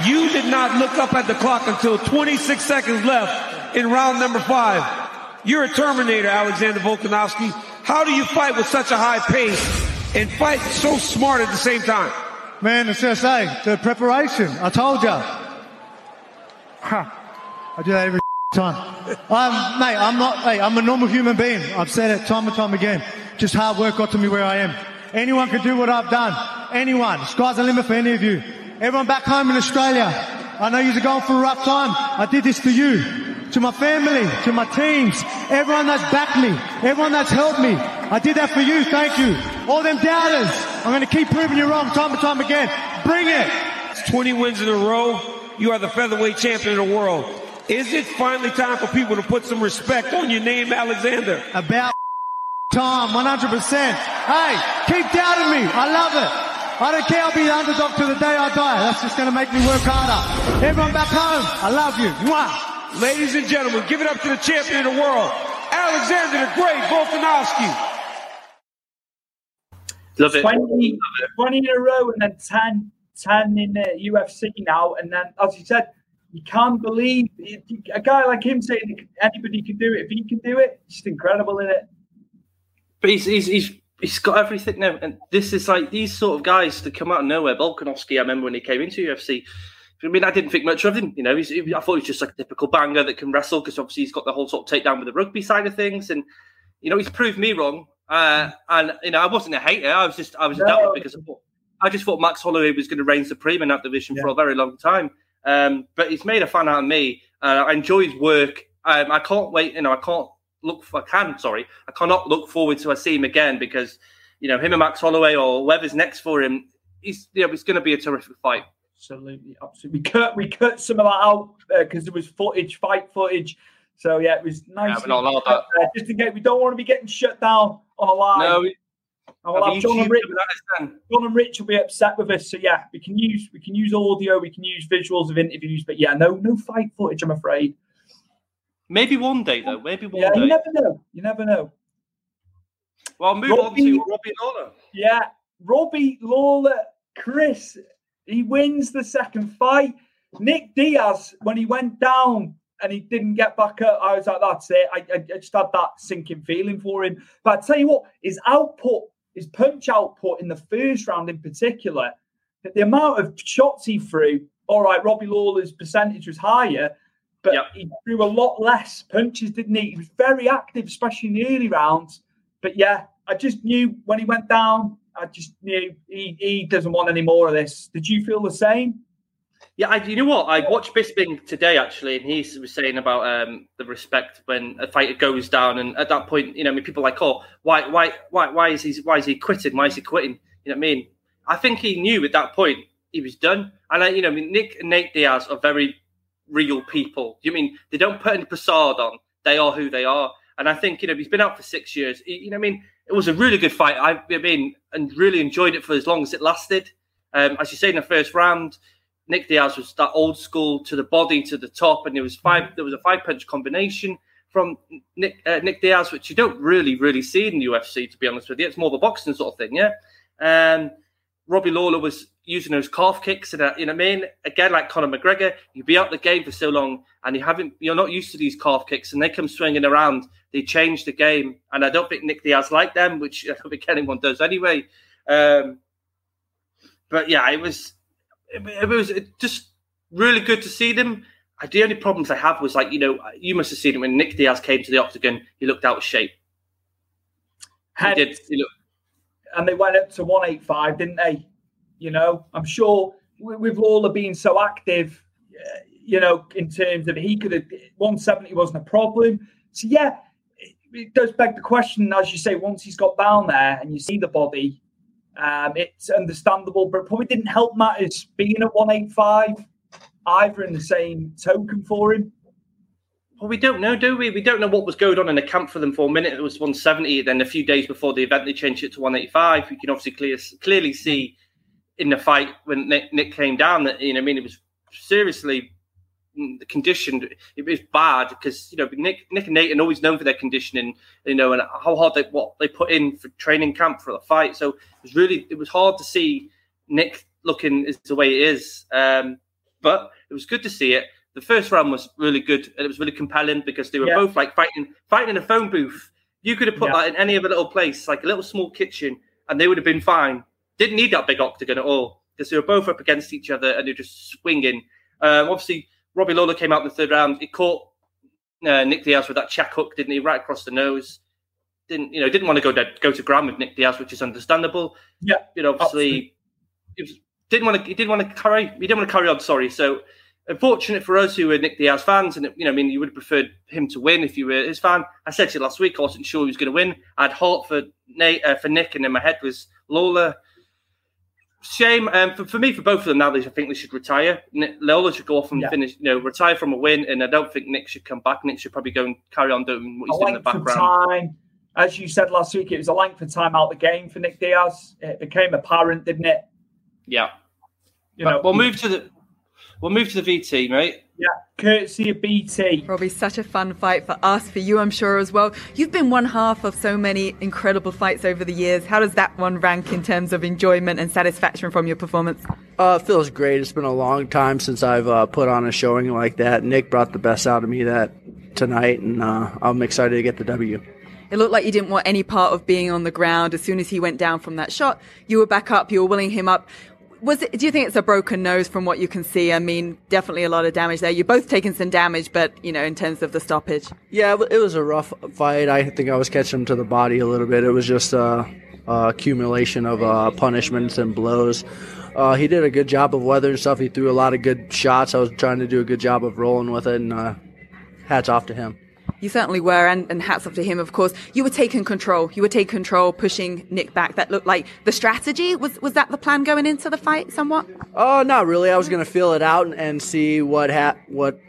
You did not look up at the clock until 26 seconds left in round number five. You're a Terminator, Alexander Volkanovski. How do you fight with such a high pace and fight so smart at the same time? Man, it's just like the preparation. I told you. I do that every <laughs> time. I'm, mate, I'm not, hey, I'm a normal human being. I've said it time and time again. Just hard work got to me where I am. Anyone can do what I've done. Anyone. Sky's the limit for any of you. Everyone back home in Australia. I know you're going through a rough time. I did this for you. To my family, to my teams, everyone that's backed me, everyone that's helped me. I did that for you. Thank you. All them doubters. I'm going to keep proving you wrong time and time again. Bring it. It's 20 wins in a row. You are the featherweight champion of the world. Is it finally time for people to put some respect on your name, Alexander? About time, 100%. Hey, keep doubting me. I love it. I don't care. I'll be the underdog to the day I die. That's just going to make me work harder. Everyone back home, I love you. Mwah. Ladies and gentlemen, give it up to the champion of the world, Alexander the Great Volkanovski. Love it. 20, 20 in a row and then 10, 10 in the UFC now. And then, as you said, you can't believe it, a guy like him saying anybody can do it. If he can do it, it's just incredible, isn't it? But he's, he's, he's, he's got everything now. And this is like these sort of guys that come out of nowhere. Volkanovski, I remember when he came into UFC. I mean, I didn't think much of him. You know, he's, he- I thought he was just like a typical banger that can wrestle because obviously he's got the whole sort of takedown with the rugby side of things. And, you know, he's proved me wrong. Uh, and, you know, I wasn't a hater. I was just, I was No. doubted because I thought, I just thought Max Holloway was going to reign supreme in that division for a very long time. Um, but he's made a fan out of me. Uh, I enjoy his work. Um, I can't wait. You know, I can't look. For, I can. Sorry, I cannot look forward to I see him again because you know him and Max Holloway or whoever's next for him. He's you know it's going to be a terrific fight. Absolutely, absolutely. We cut we cut some of that out because there was footage, fight footage. So yeah, it was nice. Yeah, we're not allowed that. Uh, just to get, we don't want to be getting shut down on a live. No, and we'll have John and Rich. with that then. John and Rich will be upset with us. So yeah, we can use we can use audio, we can use visuals of interviews, but yeah, no no fight footage. I'm afraid. Maybe one day though. Maybe one Yeah, day. you never know. You never know. well, move on to Robbie Lawler. Yeah, Robbie Lawler, Chris, he wins the second fight. Nick Diaz, when he went down and he didn't get back up, I was like, that's it. I, I just had that sinking feeling for him. But I tell you what, his output, his punch output in the first round in particular, the amount of shots he threw, all right, Robbie Lawler's percentage was higher, but yep. he threw a lot less punches, didn't he? He was very active, especially in the early rounds. But yeah, I just knew when he went down, I just knew he, he doesn't want any more of this. Did you feel the same? Yeah, I, you know what? I watched Bisping today actually, and he was saying about um, the respect when a fighter goes down, and at that point, you know, I mean, people are like, oh, why, why, why, why is he, why is he quitting? Why is he quitting? You know what I mean? I think he knew at that point he was done, and I, you know, I mean, Nick and Nate Diaz are very real people. You mean they don't put any facade on? They are who they are, and I think you know he's been out for six years. You know, I mean, it was a really good fight. I, I mean, and really enjoyed it for as long as it lasted. Um, as you say in the first round, Nick Diaz was that old school to the body, to the top, and there was five. There was a five punch combination from Nick uh, Nick Diaz, which you don't really really see in the UFC. To be honest with you, it's more of a boxing sort of thing, yeah. Um, Robbie Lawler was using those calf kicks, and uh, you know what I mean. Again, like Conor McGregor, you be out the game for so long, and you haven't, you're not used to these calf kicks, and they come swinging around. They change the game, and I don't think Nick Diaz like them, which I don't think anyone does anyway. Um, but yeah, it was it, it was just really good to see them. The only problems I have was like you know you must have seen it when Nick Diaz came to the octagon. He looked out of shape. He did. He looked, and they went up to one eight five, didn't they? You know, I'm sure with Lawler being so active, uh, you know, in terms of he could have 170 wasn't a problem. So yeah, it, it does beg the question, as you say, once he's got down there and you see the body, um, it's understandable, but probably didn't help matters being at 185 either in the same token for him. Well, we don't know, do we? We don't know what was going on in the camp for them for a minute. It was 170. Then a few days before the event, they changed it to 185. We can obviously clear, clearly see in the fight when Nick, Nick came down that, you know, I mean, it was seriously conditioned. It was bad because, you know, Nick, Nick and Nate are always known for their conditioning, you know, and how hard they, what they put in for training camp for the fight. So it was really, it was hard to see Nick looking as the way it is. Um, but it was good to see it the first round was really good and it was really compelling because they were yeah. both like fighting fighting in a phone booth. You could have put yeah. that in any other little place, like a little small kitchen, and they would have been fine. Didn't need that big octagon at all because they were both up against each other and they're just swinging. Um, obviously, Robbie Lawler came out in the third round. He caught uh, Nick Diaz with that check hook, didn't he? Right across the nose. Didn't you know? Didn't want to go to, go to ground with Nick Diaz, which is understandable. Yeah, you know, obviously, he was, didn't want to. He didn't want to carry. He didn't want to carry on. Sorry. So unfortunate for us who were Nick Diaz fans, and you know, I mean, you would have preferred him to win if you were his fan. I said to you last week, I wasn't sure he was going to win. I had hope for Nate, uh, for Nick, and in my head was Lawler. Shame um, for, for me, for both of them now. I think they should retire. Lawler should go off and yeah. finish, you know, retire from a win, and I don't think Nick should come back. Nick should probably go and carry on doing what he's doing in the background. Time. As you said last week, it was a length of time out the game for Nick Diaz. It became apparent, didn't it? Yeah. You know, we'll move to the We'll move to the VT, mate. Yeah, courtesy of BT. Robbie, such a fun fight for us, for you, I'm sure as well. You've been one half of so many incredible fights over the years. How does that one rank in terms of enjoyment and satisfaction from your performance? Uh, it feels great. It's been a long time since I've uh, put on a showing like that. Nick brought the best out of me that tonight, and uh, I'm excited to get the W. It looked like you didn't want any part of being on the ground. As soon as he went down from that shot, you were back up, you were willing him up was it, do you think it's a broken nose from what you can see? I mean, definitely a lot of damage there. You're both taking some damage, but you know, in terms of the stoppage. Yeah, it was a rough fight. I think I was catching him to the body a little bit. It was just a, a accumulation of uh, punishments and blows. Uh, he did a good job of weathering stuff. He threw a lot of good shots. I was trying to do a good job of rolling with it, and uh, hats off to him. You certainly were, and, and hats off to him, of course. You were taking control. You were taking control, pushing Nick back. That looked like the strategy. Was was that the plan going into the fight, somewhat? Oh, uh, not really. I was going to feel it out and, and see what ha- what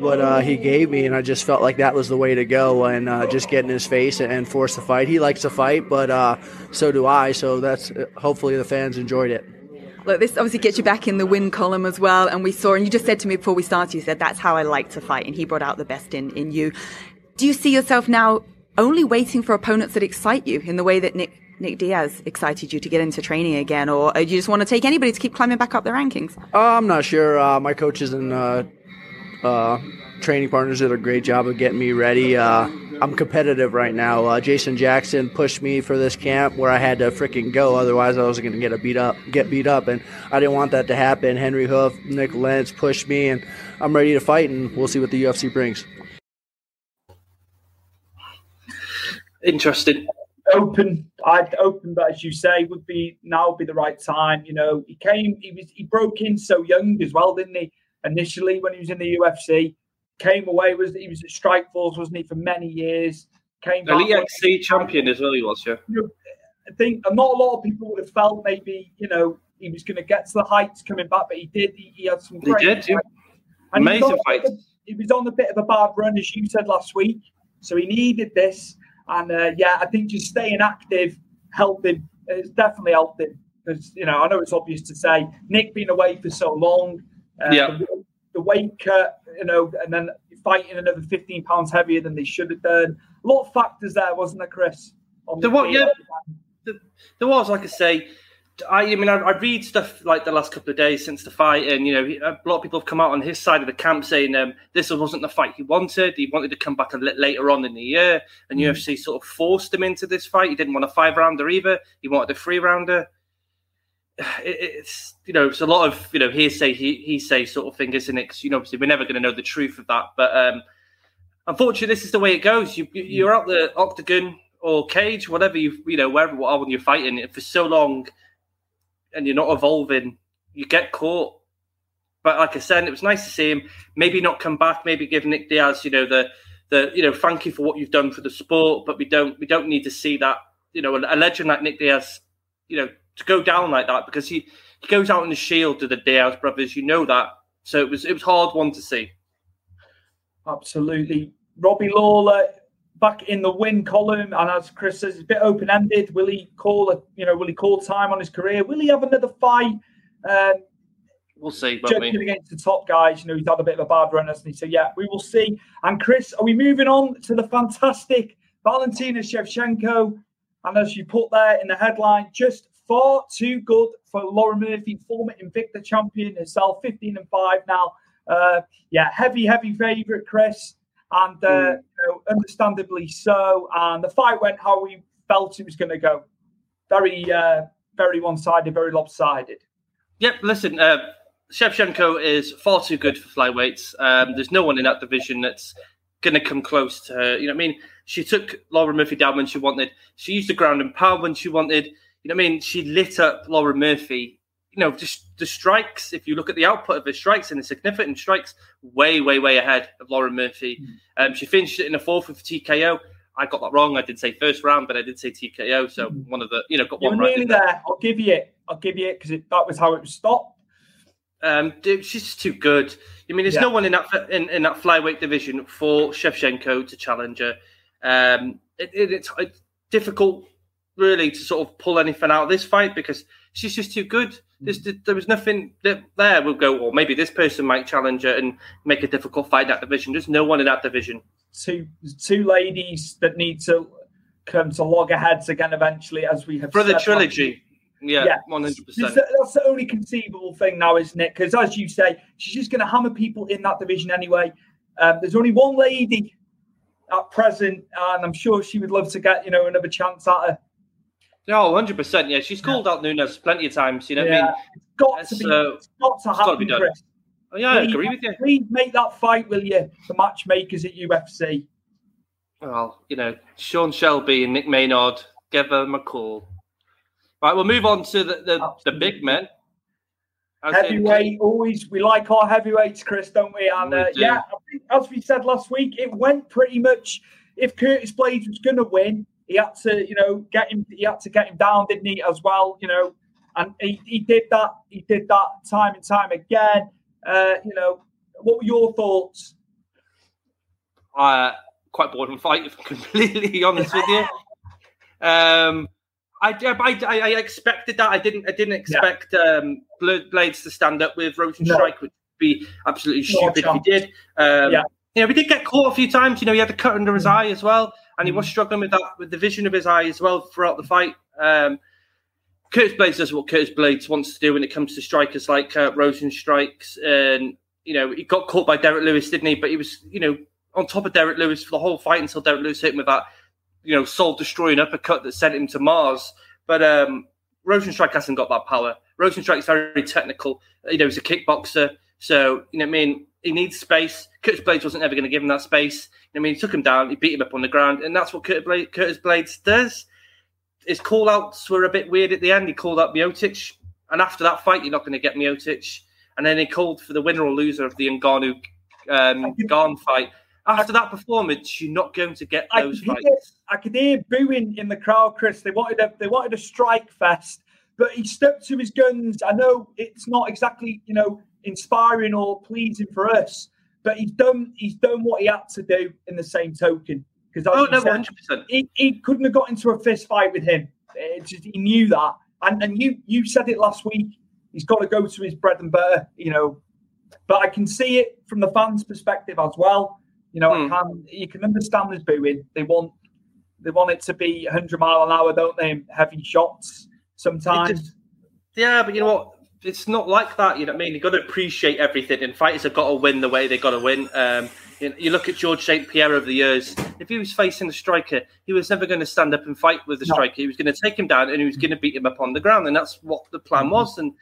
what uh, he gave me, and I just felt like that was the way to go, and uh, just get in his face and, and, force the fight. He likes to fight, but uh, so do I. So that's hopefully the fans enjoyed it. Look, this obviously gets you back in the win column as well. And we saw, and you just said to me before we started, you said that's how I like to fight, and he brought out the best in in you. Do you see yourself now only waiting for opponents that excite you in the way that Nick Nick Diaz excited you to get into training again, or do you just want to take anybody to keep climbing back up the rankings? Uh, I'm not sure. Uh, my coach isn't uh, uh, training partners did a great job of getting me ready. Uh, I'm competitive right now. Uh, Jason Jackson pushed me for this camp where I had to freaking go, otherwise I was going to get a beat up, get beat up, and I didn't want that to happen. Henry Hooft, Nik Lentz pushed me, and I'm ready to fight, and we'll see what the UFC brings. Interesting. Open, I'd open, but as you say, would be now would be the right time. You know, he came, he was, he broke in so young as well, didn't he? Initially, when he was in the UFC, came away was he was at Strikeforce, wasn't he, for many years? Came back. Elite XC champion as well. He was, yeah. You know, I think not a lot of people would have felt maybe you know he was going to get to the heights coming back, but he did. He, he had some He great did, yeah. he Amazing a fights. He was on a bit of a bad run, as you said last week. So he needed this. And uh, yeah, I think just staying active helping. It's definitely helped him. Because, you know, I know it's obvious to say, Nick being away for so long, uh, Yeah. the, the weight cut, you know, and then fighting another 15 pounds heavier than they should have done. A lot of factors there, wasn't there, Chris? There the was, yeah. There was, like I say, I, I mean, I, I read stuff like the last couple of days since the fight, and you know, a lot of people have come out on his side of the camp saying um, this wasn't the fight he wanted. He wanted to come back a little later on in the year, and UFC sort of forced him into this fight. He didn't want a five rounder either. He wanted a three rounder. <sighs> It, it's you know, it's a lot of you know hearsay, he he say sort of thing, isn't it? 'Cause, you know, obviously we're never going to know the truth of that, but um, unfortunately, this is the way it goes. You you- you're out the octagon or cage, whatever you you know, wherever when you're fighting for so long, and you're not evolving, you get caught. But like I said, it was nice to see him. Maybe not come back. Maybe give Nick Diaz, you know, the the you know, thank you for what you've done for the sport. But we don't we don't need to see that, you know, a, legend like Nick Diaz, you know, to go down like that because he he goes out in the shield to the Diaz brothers. You know that. So it was it was hard one to see. Absolutely. Robbie Lawler back in the win column, and as Chris says, it's a bit open ended. Will he call a you know, will he call time on his career? Will he have another fight? Um, We'll see, we? against the top guys, you know, he's had a bit of a bad run, hasn't he? So yeah, we will see. And Chris, are we moving on to the fantastic Valentina Shevchenko? And as you put there in the headline, just far too good for Lauren Murphy, former Invicta champion herself, 15 and 5 now. Uh, yeah, heavy, heavy favourite, Chris. And uh, you know, understandably so. And the fight went how we felt it was going to go. Very, uh, very one sided, very lopsided. Yep, listen, uh, Shevchenko is far too good for flyweights. Um, there's no one in that division that's going to come close to her. You know what I mean? She took Lauren Murphy down when she wanted. She used the ground and pound when she wanted. You know what I mean? She lit up Lauren Murphy. You know, just the strikes, if you look at the output of the strikes and the significant strikes, way, way, way ahead of Lauren Murphy. Um, she finished it in a fourth with TKO. I got that wrong. I did say first round, but I did say TKO. So one of the, you know, got You were one right. nearly didn't there. I'll give you it. I'll give you it because that was how it was stopped. Um, dude, she's just too good. I mean, there's Yeah. no one in that in, in that flyweight division for Shevchenko to challenge her. Um, it, it, it's, it's difficult, really, to sort of pull anything out of this fight because she's just too good. There's, there was nothing that there will go, or maybe this person might challenge her and make a difficult fight in that division. There's no one in that division. Two two ladies that need to come to loggerheads again eventually, as we have For the trilogy. Yeah, Yeah. one hundred percent. That's the only conceivable thing now, isn't it? Because as you say, she's just going to hammer people in that division anyway. Um, there's only one lady at present, and I'm sure she would love to get you know another chance at her. No, hundred percent. Yeah, she's called out Nunes plenty of times. You know what I mean? It's got to be, uh, it's got to it's gotta be done. Oh, yeah, I agree with you. Please make that fight, will you? The matchmakers at UFC. Well, you know, Sean Shelby and Nick Maynard, give them a call. Right, we'll move on to the, the, the big men. As Heavyweight, always we like our heavyweights, Chris, don't we? And uh, yeah, I think, as we said last week, it went pretty much. If Curtis Blaydes was going to win, he had to, you know, get him. He had to get him down, didn't he? As well, you know, and he, he did that. He did that time and time again. Uh, you know, what were your thoughts? uh, quite bored and fight, if I'm <laughs> completely honest with you. Um, I, I, I, expected that. I didn't. I didn't expect um, Bla- Blaydes to stand up with Rozenstruik, which would be absolutely stupid chance. he did. Um, Yeah. You know, we did get caught a few times. You know, he had a cut under his eye as well, and he was struggling with that, with the vision of his eye as well throughout the fight. Um, Curtis Blaydes does what Curtis Blaydes wants to do when it comes to strikers like uh, Rozenstruiks, and you know, he got caught by Derrick Lewis, didn't he? But he was, you know, on top of Derrick Lewis for the whole fight until Derrick Lewis hit him with that, you know, soul destroying uppercut that sent him to Mars. But um, Rozenstruik hasn't got that power. Rozenstruik is very technical. You know, he's a kickboxer. So, you know what I mean? He needs space. Curtis Blaydes wasn't ever going to give him that space. I mean, he took him down, he beat him up on the ground, and that's what Curtis Blaydes does. His call outs were a bit weird at the end. He called out Miocic, and after that fight, you're not going to get Miocic. And then he called for the winner or loser of the Ngannou um, fight. After that performance, you're not going to get those I fights. Hear, I could hear booing in the crowd, Chris. They wanted a they wanted a strike fest, but he stuck to his guns. I know it's not exactly you know inspiring or pleasing for us, but he's done he's done what he had to do in the same token. Because oh no, hundred percent. He he couldn't have got into a fist fight with him. Just, he knew that, and and you you said it last week. He's got to go to his bread and butter, you know. But I can see it from the fans' perspective as well. You know, mm. I can you can understand this booing. They want they want it to be 100 mile an hour, don't they? Heavy shots sometimes. Just, yeah, but you know what? It's not like that. You know what I mean? You've got to appreciate everything, and fighters have got to win the way they got to win. Um, you, you, look at George St. Pierre over the years. If he was facing a striker, he was never going to stand up and fight with the no. striker. He was going to take him down and he was going to beat him up on the ground, and that's what the plan mm-hmm. was. And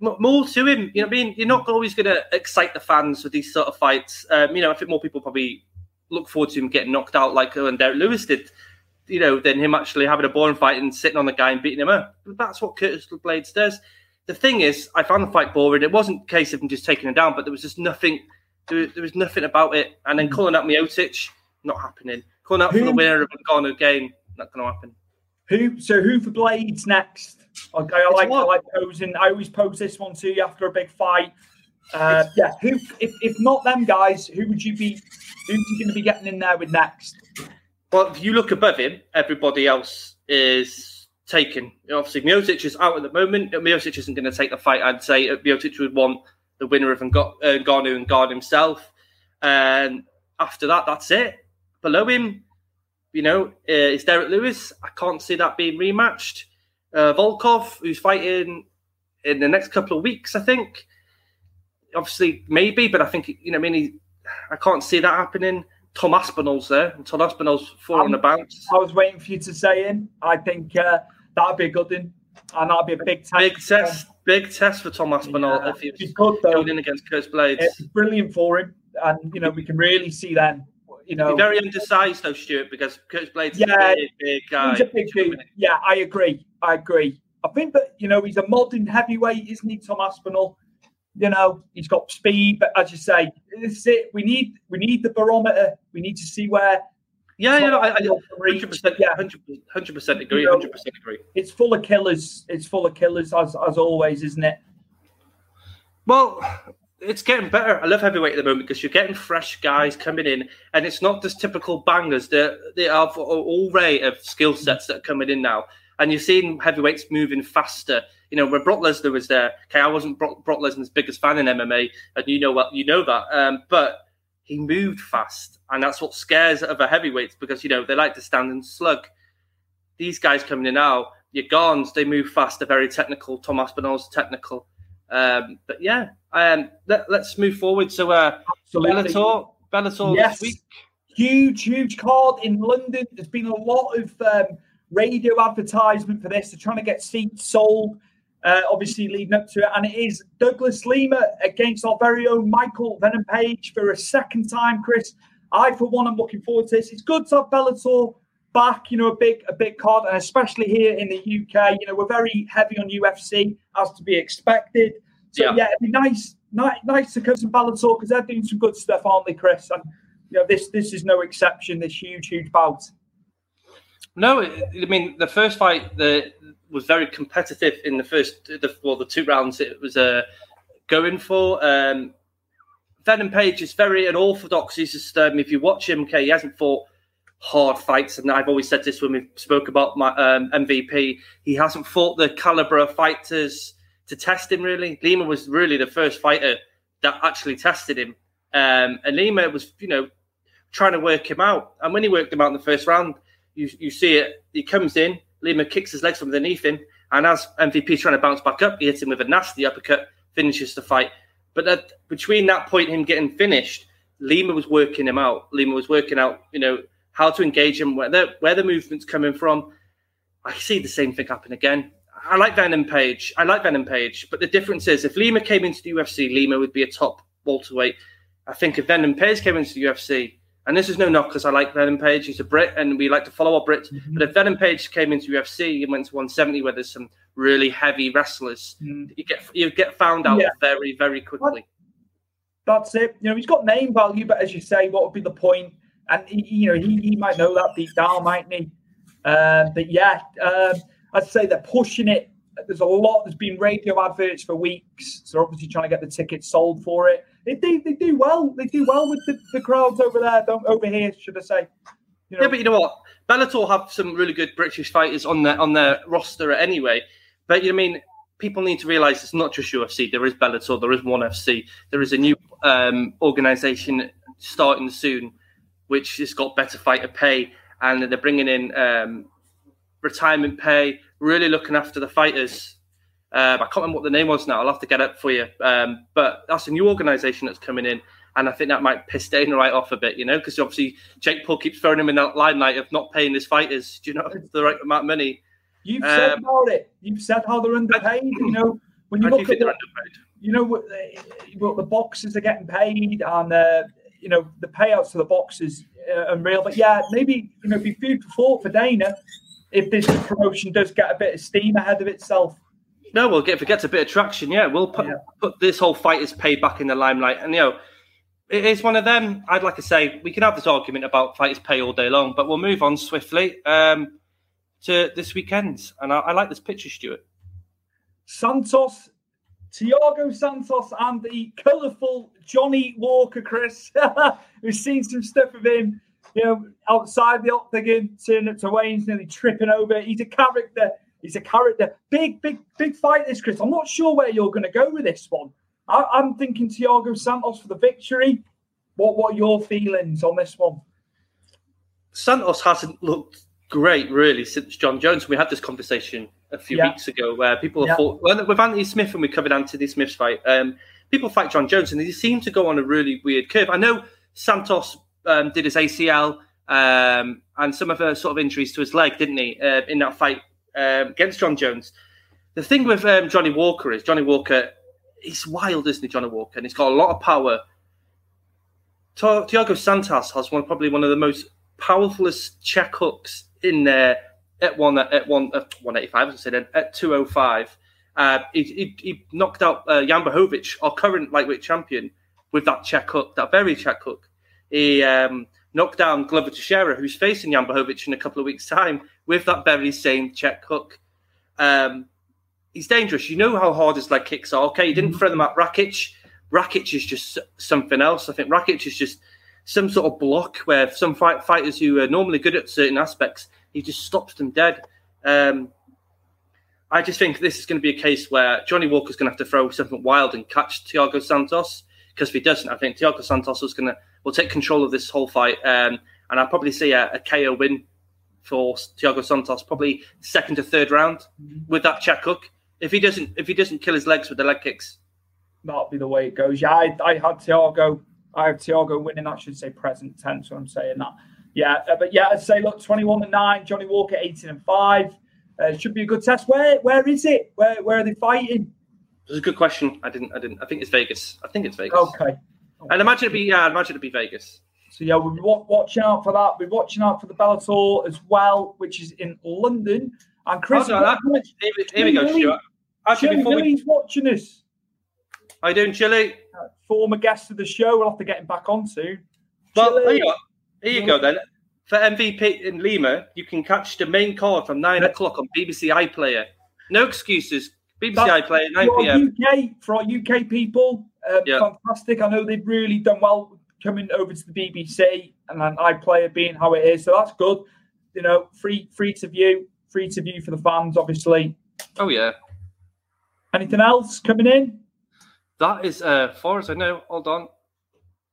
more to him. You know, I mean, you're not always going to excite the fans with these sort of fights. Um, you know, I think more people probably look forward to him getting knocked out like when Derrick Lewis did. You know, than him actually having a boring fight and sitting on the guy and beating him up. That's what Curtis Blaydes does. The thing is, I found the fight boring. It wasn't a case of him just taking him down, but there was just nothing. There, there was nothing about it. And then calling out Miocic, not happening. Calling out who, for the winner of a Ngannou Gane, not going to happen. Who? So who for Blaydes next? Okay, I like I like posing. I always pose this one to you after a big fight. Uh, yeah, who if, if not them guys, who would you be? Who's you going to be getting in there with next? Well, if you look above him, everybody else is taken. Obviously, Miocic is out at the moment. Miocic isn't going to take the fight. I'd say Miocic would want the winner of Ngannou and guard himself. And after that, that's it. Below him, you know, uh, is Derrick Lewis. I can't see that being rematched. Uh, Volkov, who's fighting in the next couple of weeks, I think. Obviously, maybe, but I think you know. I mean, he, I can't see that happening. Tom Aspinall's there, and Tom Aspinall's four on the bounce. I was waiting for you to say in. I think uh, that'd be a good one, and that'd be a big test. Big test, big test for Tom Aspinall yeah, if he was good, though. going in against Curtis Blaydes. It's brilliant for him, and you know we can really see then you know, very undersized though, Stuart, because Curtis Blaydes yeah, is a big, big guy. He's a big dude. Yeah, I agree. I agree. I think that you know he's a modern heavyweight, isn't he, Tom Aspinall? You know, he's got speed, but as you say, this is it. We need we need the barometer. We need to see where. Yeah, yeah, no, I, hundred percent, yeah, hundred percent agree, hundred percent agree. It's full of killers. It's full of killers, as as always, isn't it? Well, it's getting better. I love heavyweight at the moment because you're getting fresh guys coming in, and it's not just typical bangers. They they have all array of skill sets that are coming in now, and you're seeing heavyweights moving faster. You know, when Brock Lesnar was there, okay, I wasn't Brock, Brock Lesnar's biggest fan in MMA, and you know what, you know that, um, but he moved fast, and that's what scares other heavyweights because you know they like to stand and slug. These guys coming in now, your Ganes, they move fast. They're very technical. Tom Aspinall's technical. Um, but yeah, um, let, us move forward. So, uh, Bellator, Bellator yes. this week. Huge, huge card in London. There's been a lot of um, radio advertisement for this. They're trying to get seats sold, uh, obviously leading up to it. And it is Douglas Lima against our very own Michael Venom Page for a second time, Chris. I, for one, am looking forward to this. It's good to have Bellator back, you know, a big a big card, and especially here in the UK, you know, we're very heavy on UFC as to be expected. So yeah, yeah it'd be nice, nice, nice to come some Bellator because they're doing some good stuff, aren't they, Chris? And you know, this this is no exception. This huge, huge bout. No, I mean the first fight the, was very competitive in the first, the, well, the two rounds it was uh, going for. Um, Venom Page is very unorthodox. He's just um, if you watch him, okay, he hasn't fought hard fights. And I've always said this when we spoke about my um, MVP. He hasn't fought the caliber of fighters to test him. Really, Lima was really the first fighter that actually tested him. Um, and Lima was, you know, trying to work him out. And when he worked him out in the first round, you you see it. He comes in, Lima kicks his legs from underneath him, and as MVP trying to bounce back up, he hits him with a nasty uppercut, finishes the fight. But that, between that point, him getting finished, Lima was working him out. Lima was working out, you know, how to engage him, where the where the movement's coming from. I see the same thing happen again. I like Venom Page. I like Venom Page, but the difference is if Lima came into the UFC, Lima would be a top welterweight. I think if Venom Page came into the UFC, and this is no knock because I like Venom Page, he's a Brit, and we like to follow our Brits. Mm-hmm. But if Venom Page came into UFC and went to 170, where there's some really heavy wrestlers, mm. you get you get found out yeah. very very quickly. That's it. You know, he's got name value, but as you say, what would be the point? And he, you know, he, he might know that deep down, mightn't he? Um, but yeah, um, I'd say they're pushing it. There's a lot. There's been radio adverts for weeks, so obviously trying to get the tickets sold for it. They do, they do well. They do well with the, the crowds over there. Don't over here, should I say? You know. Yeah, but you know what? Bellator have some really good British fighters on their on their roster anyway. But you know, I mean, people need to realize it's not just UFC. There is Bellator. There is ONE FC. There is a new um, organization starting soon, which has got better fighter pay, and they're bringing in um, retirement pay, really looking after the fighters. Um, I can't remember what the name was now. I'll have to get it for you. Um, but that's a new organisation that's coming in, and I think that might piss Dana right off a bit, you know, because obviously Jake Paul keeps throwing him in that limelight of not paying his fighters. Do you know <laughs> the right amount of money? You've um, said about it. You've said how they're underpaid. you know, when you I look at the, you know what the, what the boxers are getting paid, and uh, you know the payouts to the boxers are unreal. But yeah, maybe you know, be food for thought for Dana if this promotion does get a bit of steam ahead of itself. No, we'll get if it gets a bit of traction, yeah, we'll put yeah. put this whole fighters pay back in the limelight. And you know, it is one of them. I'd like to say we can have this argument about fighters pay all day long, but we'll move on swiftly um, to this weekend. And I, I like this picture, Stuart. Santos, Thiago Santos, and the colourful Johnny Walker, Chris. <laughs> We've seen some stuff of him, you know, outside the octagon, turning up to Wayne's nearly tripping over. He's a character. He's a character. Big, big, big fight this, Chris. I'm not sure where you're going to go with this one. I, am thinking Thiago Santos for the victory. What What are your feelings on this one? Santos hasn't looked great, really, since Jon Jones. We had this conversation a few yeah. weeks ago where people yeah. thought, well, with Anthony Smith, and we covered Anthony Smith's fight, um, people fight Jon Jones, and he seemed to go on a really weird curve. I know Santos um, did his ACL um, and some of the sort of injuries to his leg, didn't he, uh, in that fight um, against Jon Jones. The thing with um, Johnny Walker is Johnny Walker, he's wild, isn't he, Johnny Walker? And he's got a lot of power. Thiago Santos has one probably one of the most powerfulest check hooks in there at one at one at one eighty five. I said at two oh five. Uh, he, he, he, knocked out uh, Jan Blachowicz, our current lightweight champion, with that check hook, that very check hook. He um, knocked down Glover Teixeira, who's facing Jan Blachowicz in a couple of weeks' time, with that very same check hook. Um, he's dangerous. You know how hard his leg kicks are. Okay, he didn't throw them at Rakic. Rakic is just something else. I think Rakic is just some sort of block where some fight, fighters who are normally good at certain aspects, he just stops them dead. Um, I just think this is going to be a case where Johnny Walker's going to have to throw something wild and catch Thiago Santos. Because if he doesn't, I think Thiago Santos is going to will take control of this whole fight. Um, and I'll probably see a, a KO win for Thiago Santos, probably second to third round with that check hook. If he doesn't, if he doesn't kill his legs with the leg kicks, that'll be the way it goes. Yeah, I, I had Thiago. I have Thiago winning. I should say present tense. when I'm saying that. Yeah, uh, but yeah, I'd say look, 21 and nine. Johnny Walker 18 and five. Uh, should be a good test. Where where is it? Where where are they fighting? It's a good question. I didn't. I didn't. I think it's Vegas. I think it's Vegas. Okay. And imagine it be. Yeah, imagine it be Vegas. So yeah, we're watching out for that. We're watching out for the Bellator as well, which is in London. And Chris, here, here we go, Stuart. Actually, before we... watching us. How you doing, Chili? Uh, former guest of the show. We'll have to get him back on soon. Well, here you go. Here you go then. For MVP in Lima, you can catch the main card from nine o'clock on BBC iPlayer. No excuses. BBC That's, iPlayer, 9 p.m. UK, for our UK people, uh, fantastic. I know they've really done well coming over to the BBC and then iPlayer being how it is. So that's good. You know, free free to view, free to view for the fans, obviously. Oh yeah. Anything else coming in? That is uh far as I know. Hold on.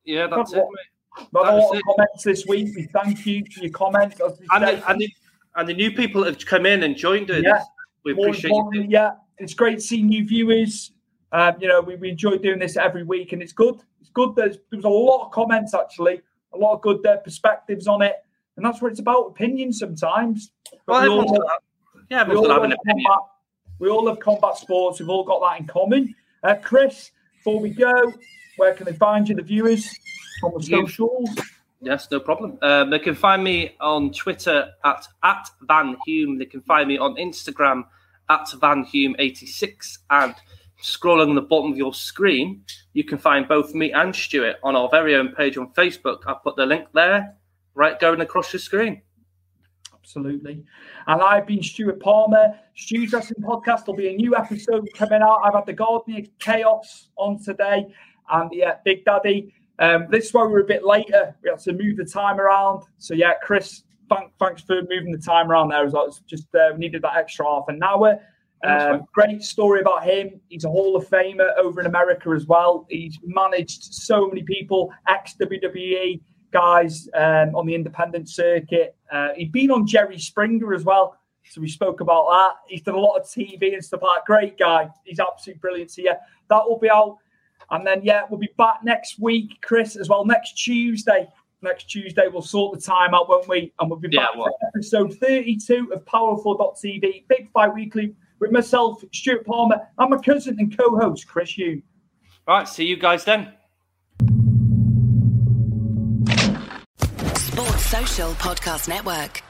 Yeah, that's, it, mate. That's it. comments this week. We thank you for your comments. And the, and, the, and the new people that have come in and joined us. Yeah. We appreciate it. Yeah, it's great seeing new viewers Um, you know, we, we enjoy doing this every week, and it's good. It's good. There's there was a lot of comments actually, a lot of good uh, perspectives on it, and that's what it's about. Opinion sometimes. Well, we all, everyone's yeah, we all have an opinion. combat. We all love combat sports. We've all got that in common. Uh, Chris, before we go, where can they find you, the viewers, on the You- socials? Yes, no problem. Um, they can find me on Twitter at, at Van Hume. They can find me on Instagram at Van Hume86. And scrolling the bottom of your screen, you can find both me and Stuart on our very own page on Facebook. I'll put the link there, right going across your screen. Absolutely. And I've been Stuart Palmer. Stu's Wrestling Podcast. There'll be a new episode coming out. I've had the Gardener Chaos on today and uh, Big Daddy. Um, this is why we're a bit later. We had to move the time around. So, yeah, Chris, thank, thanks for moving the time around there as well. It's just uh, we needed that extra half an hour. Um, great story about him. He's a Hall of Famer over in America as well. He's managed so many people, ex WWE guys um, on the independent circuit. Uh, he'd been on Jerry Springer as well. So we spoke about that. He's done a lot of TV and stuff like that. Great guy. He's absolutely brilliant. So yeah, that will be out. And then yeah, we'll be back next week, Chris, as well. Next Tuesday. Next Tuesday we'll sort the time out, won't we? And we'll be Yeah, back well. for episode 32 of Powerful.tv, Big Fight Weekly, with myself, Stuart Palmer, and my cousin and co-host, Chris Hume. Right, see you guys then. Sports Social Podcast Network.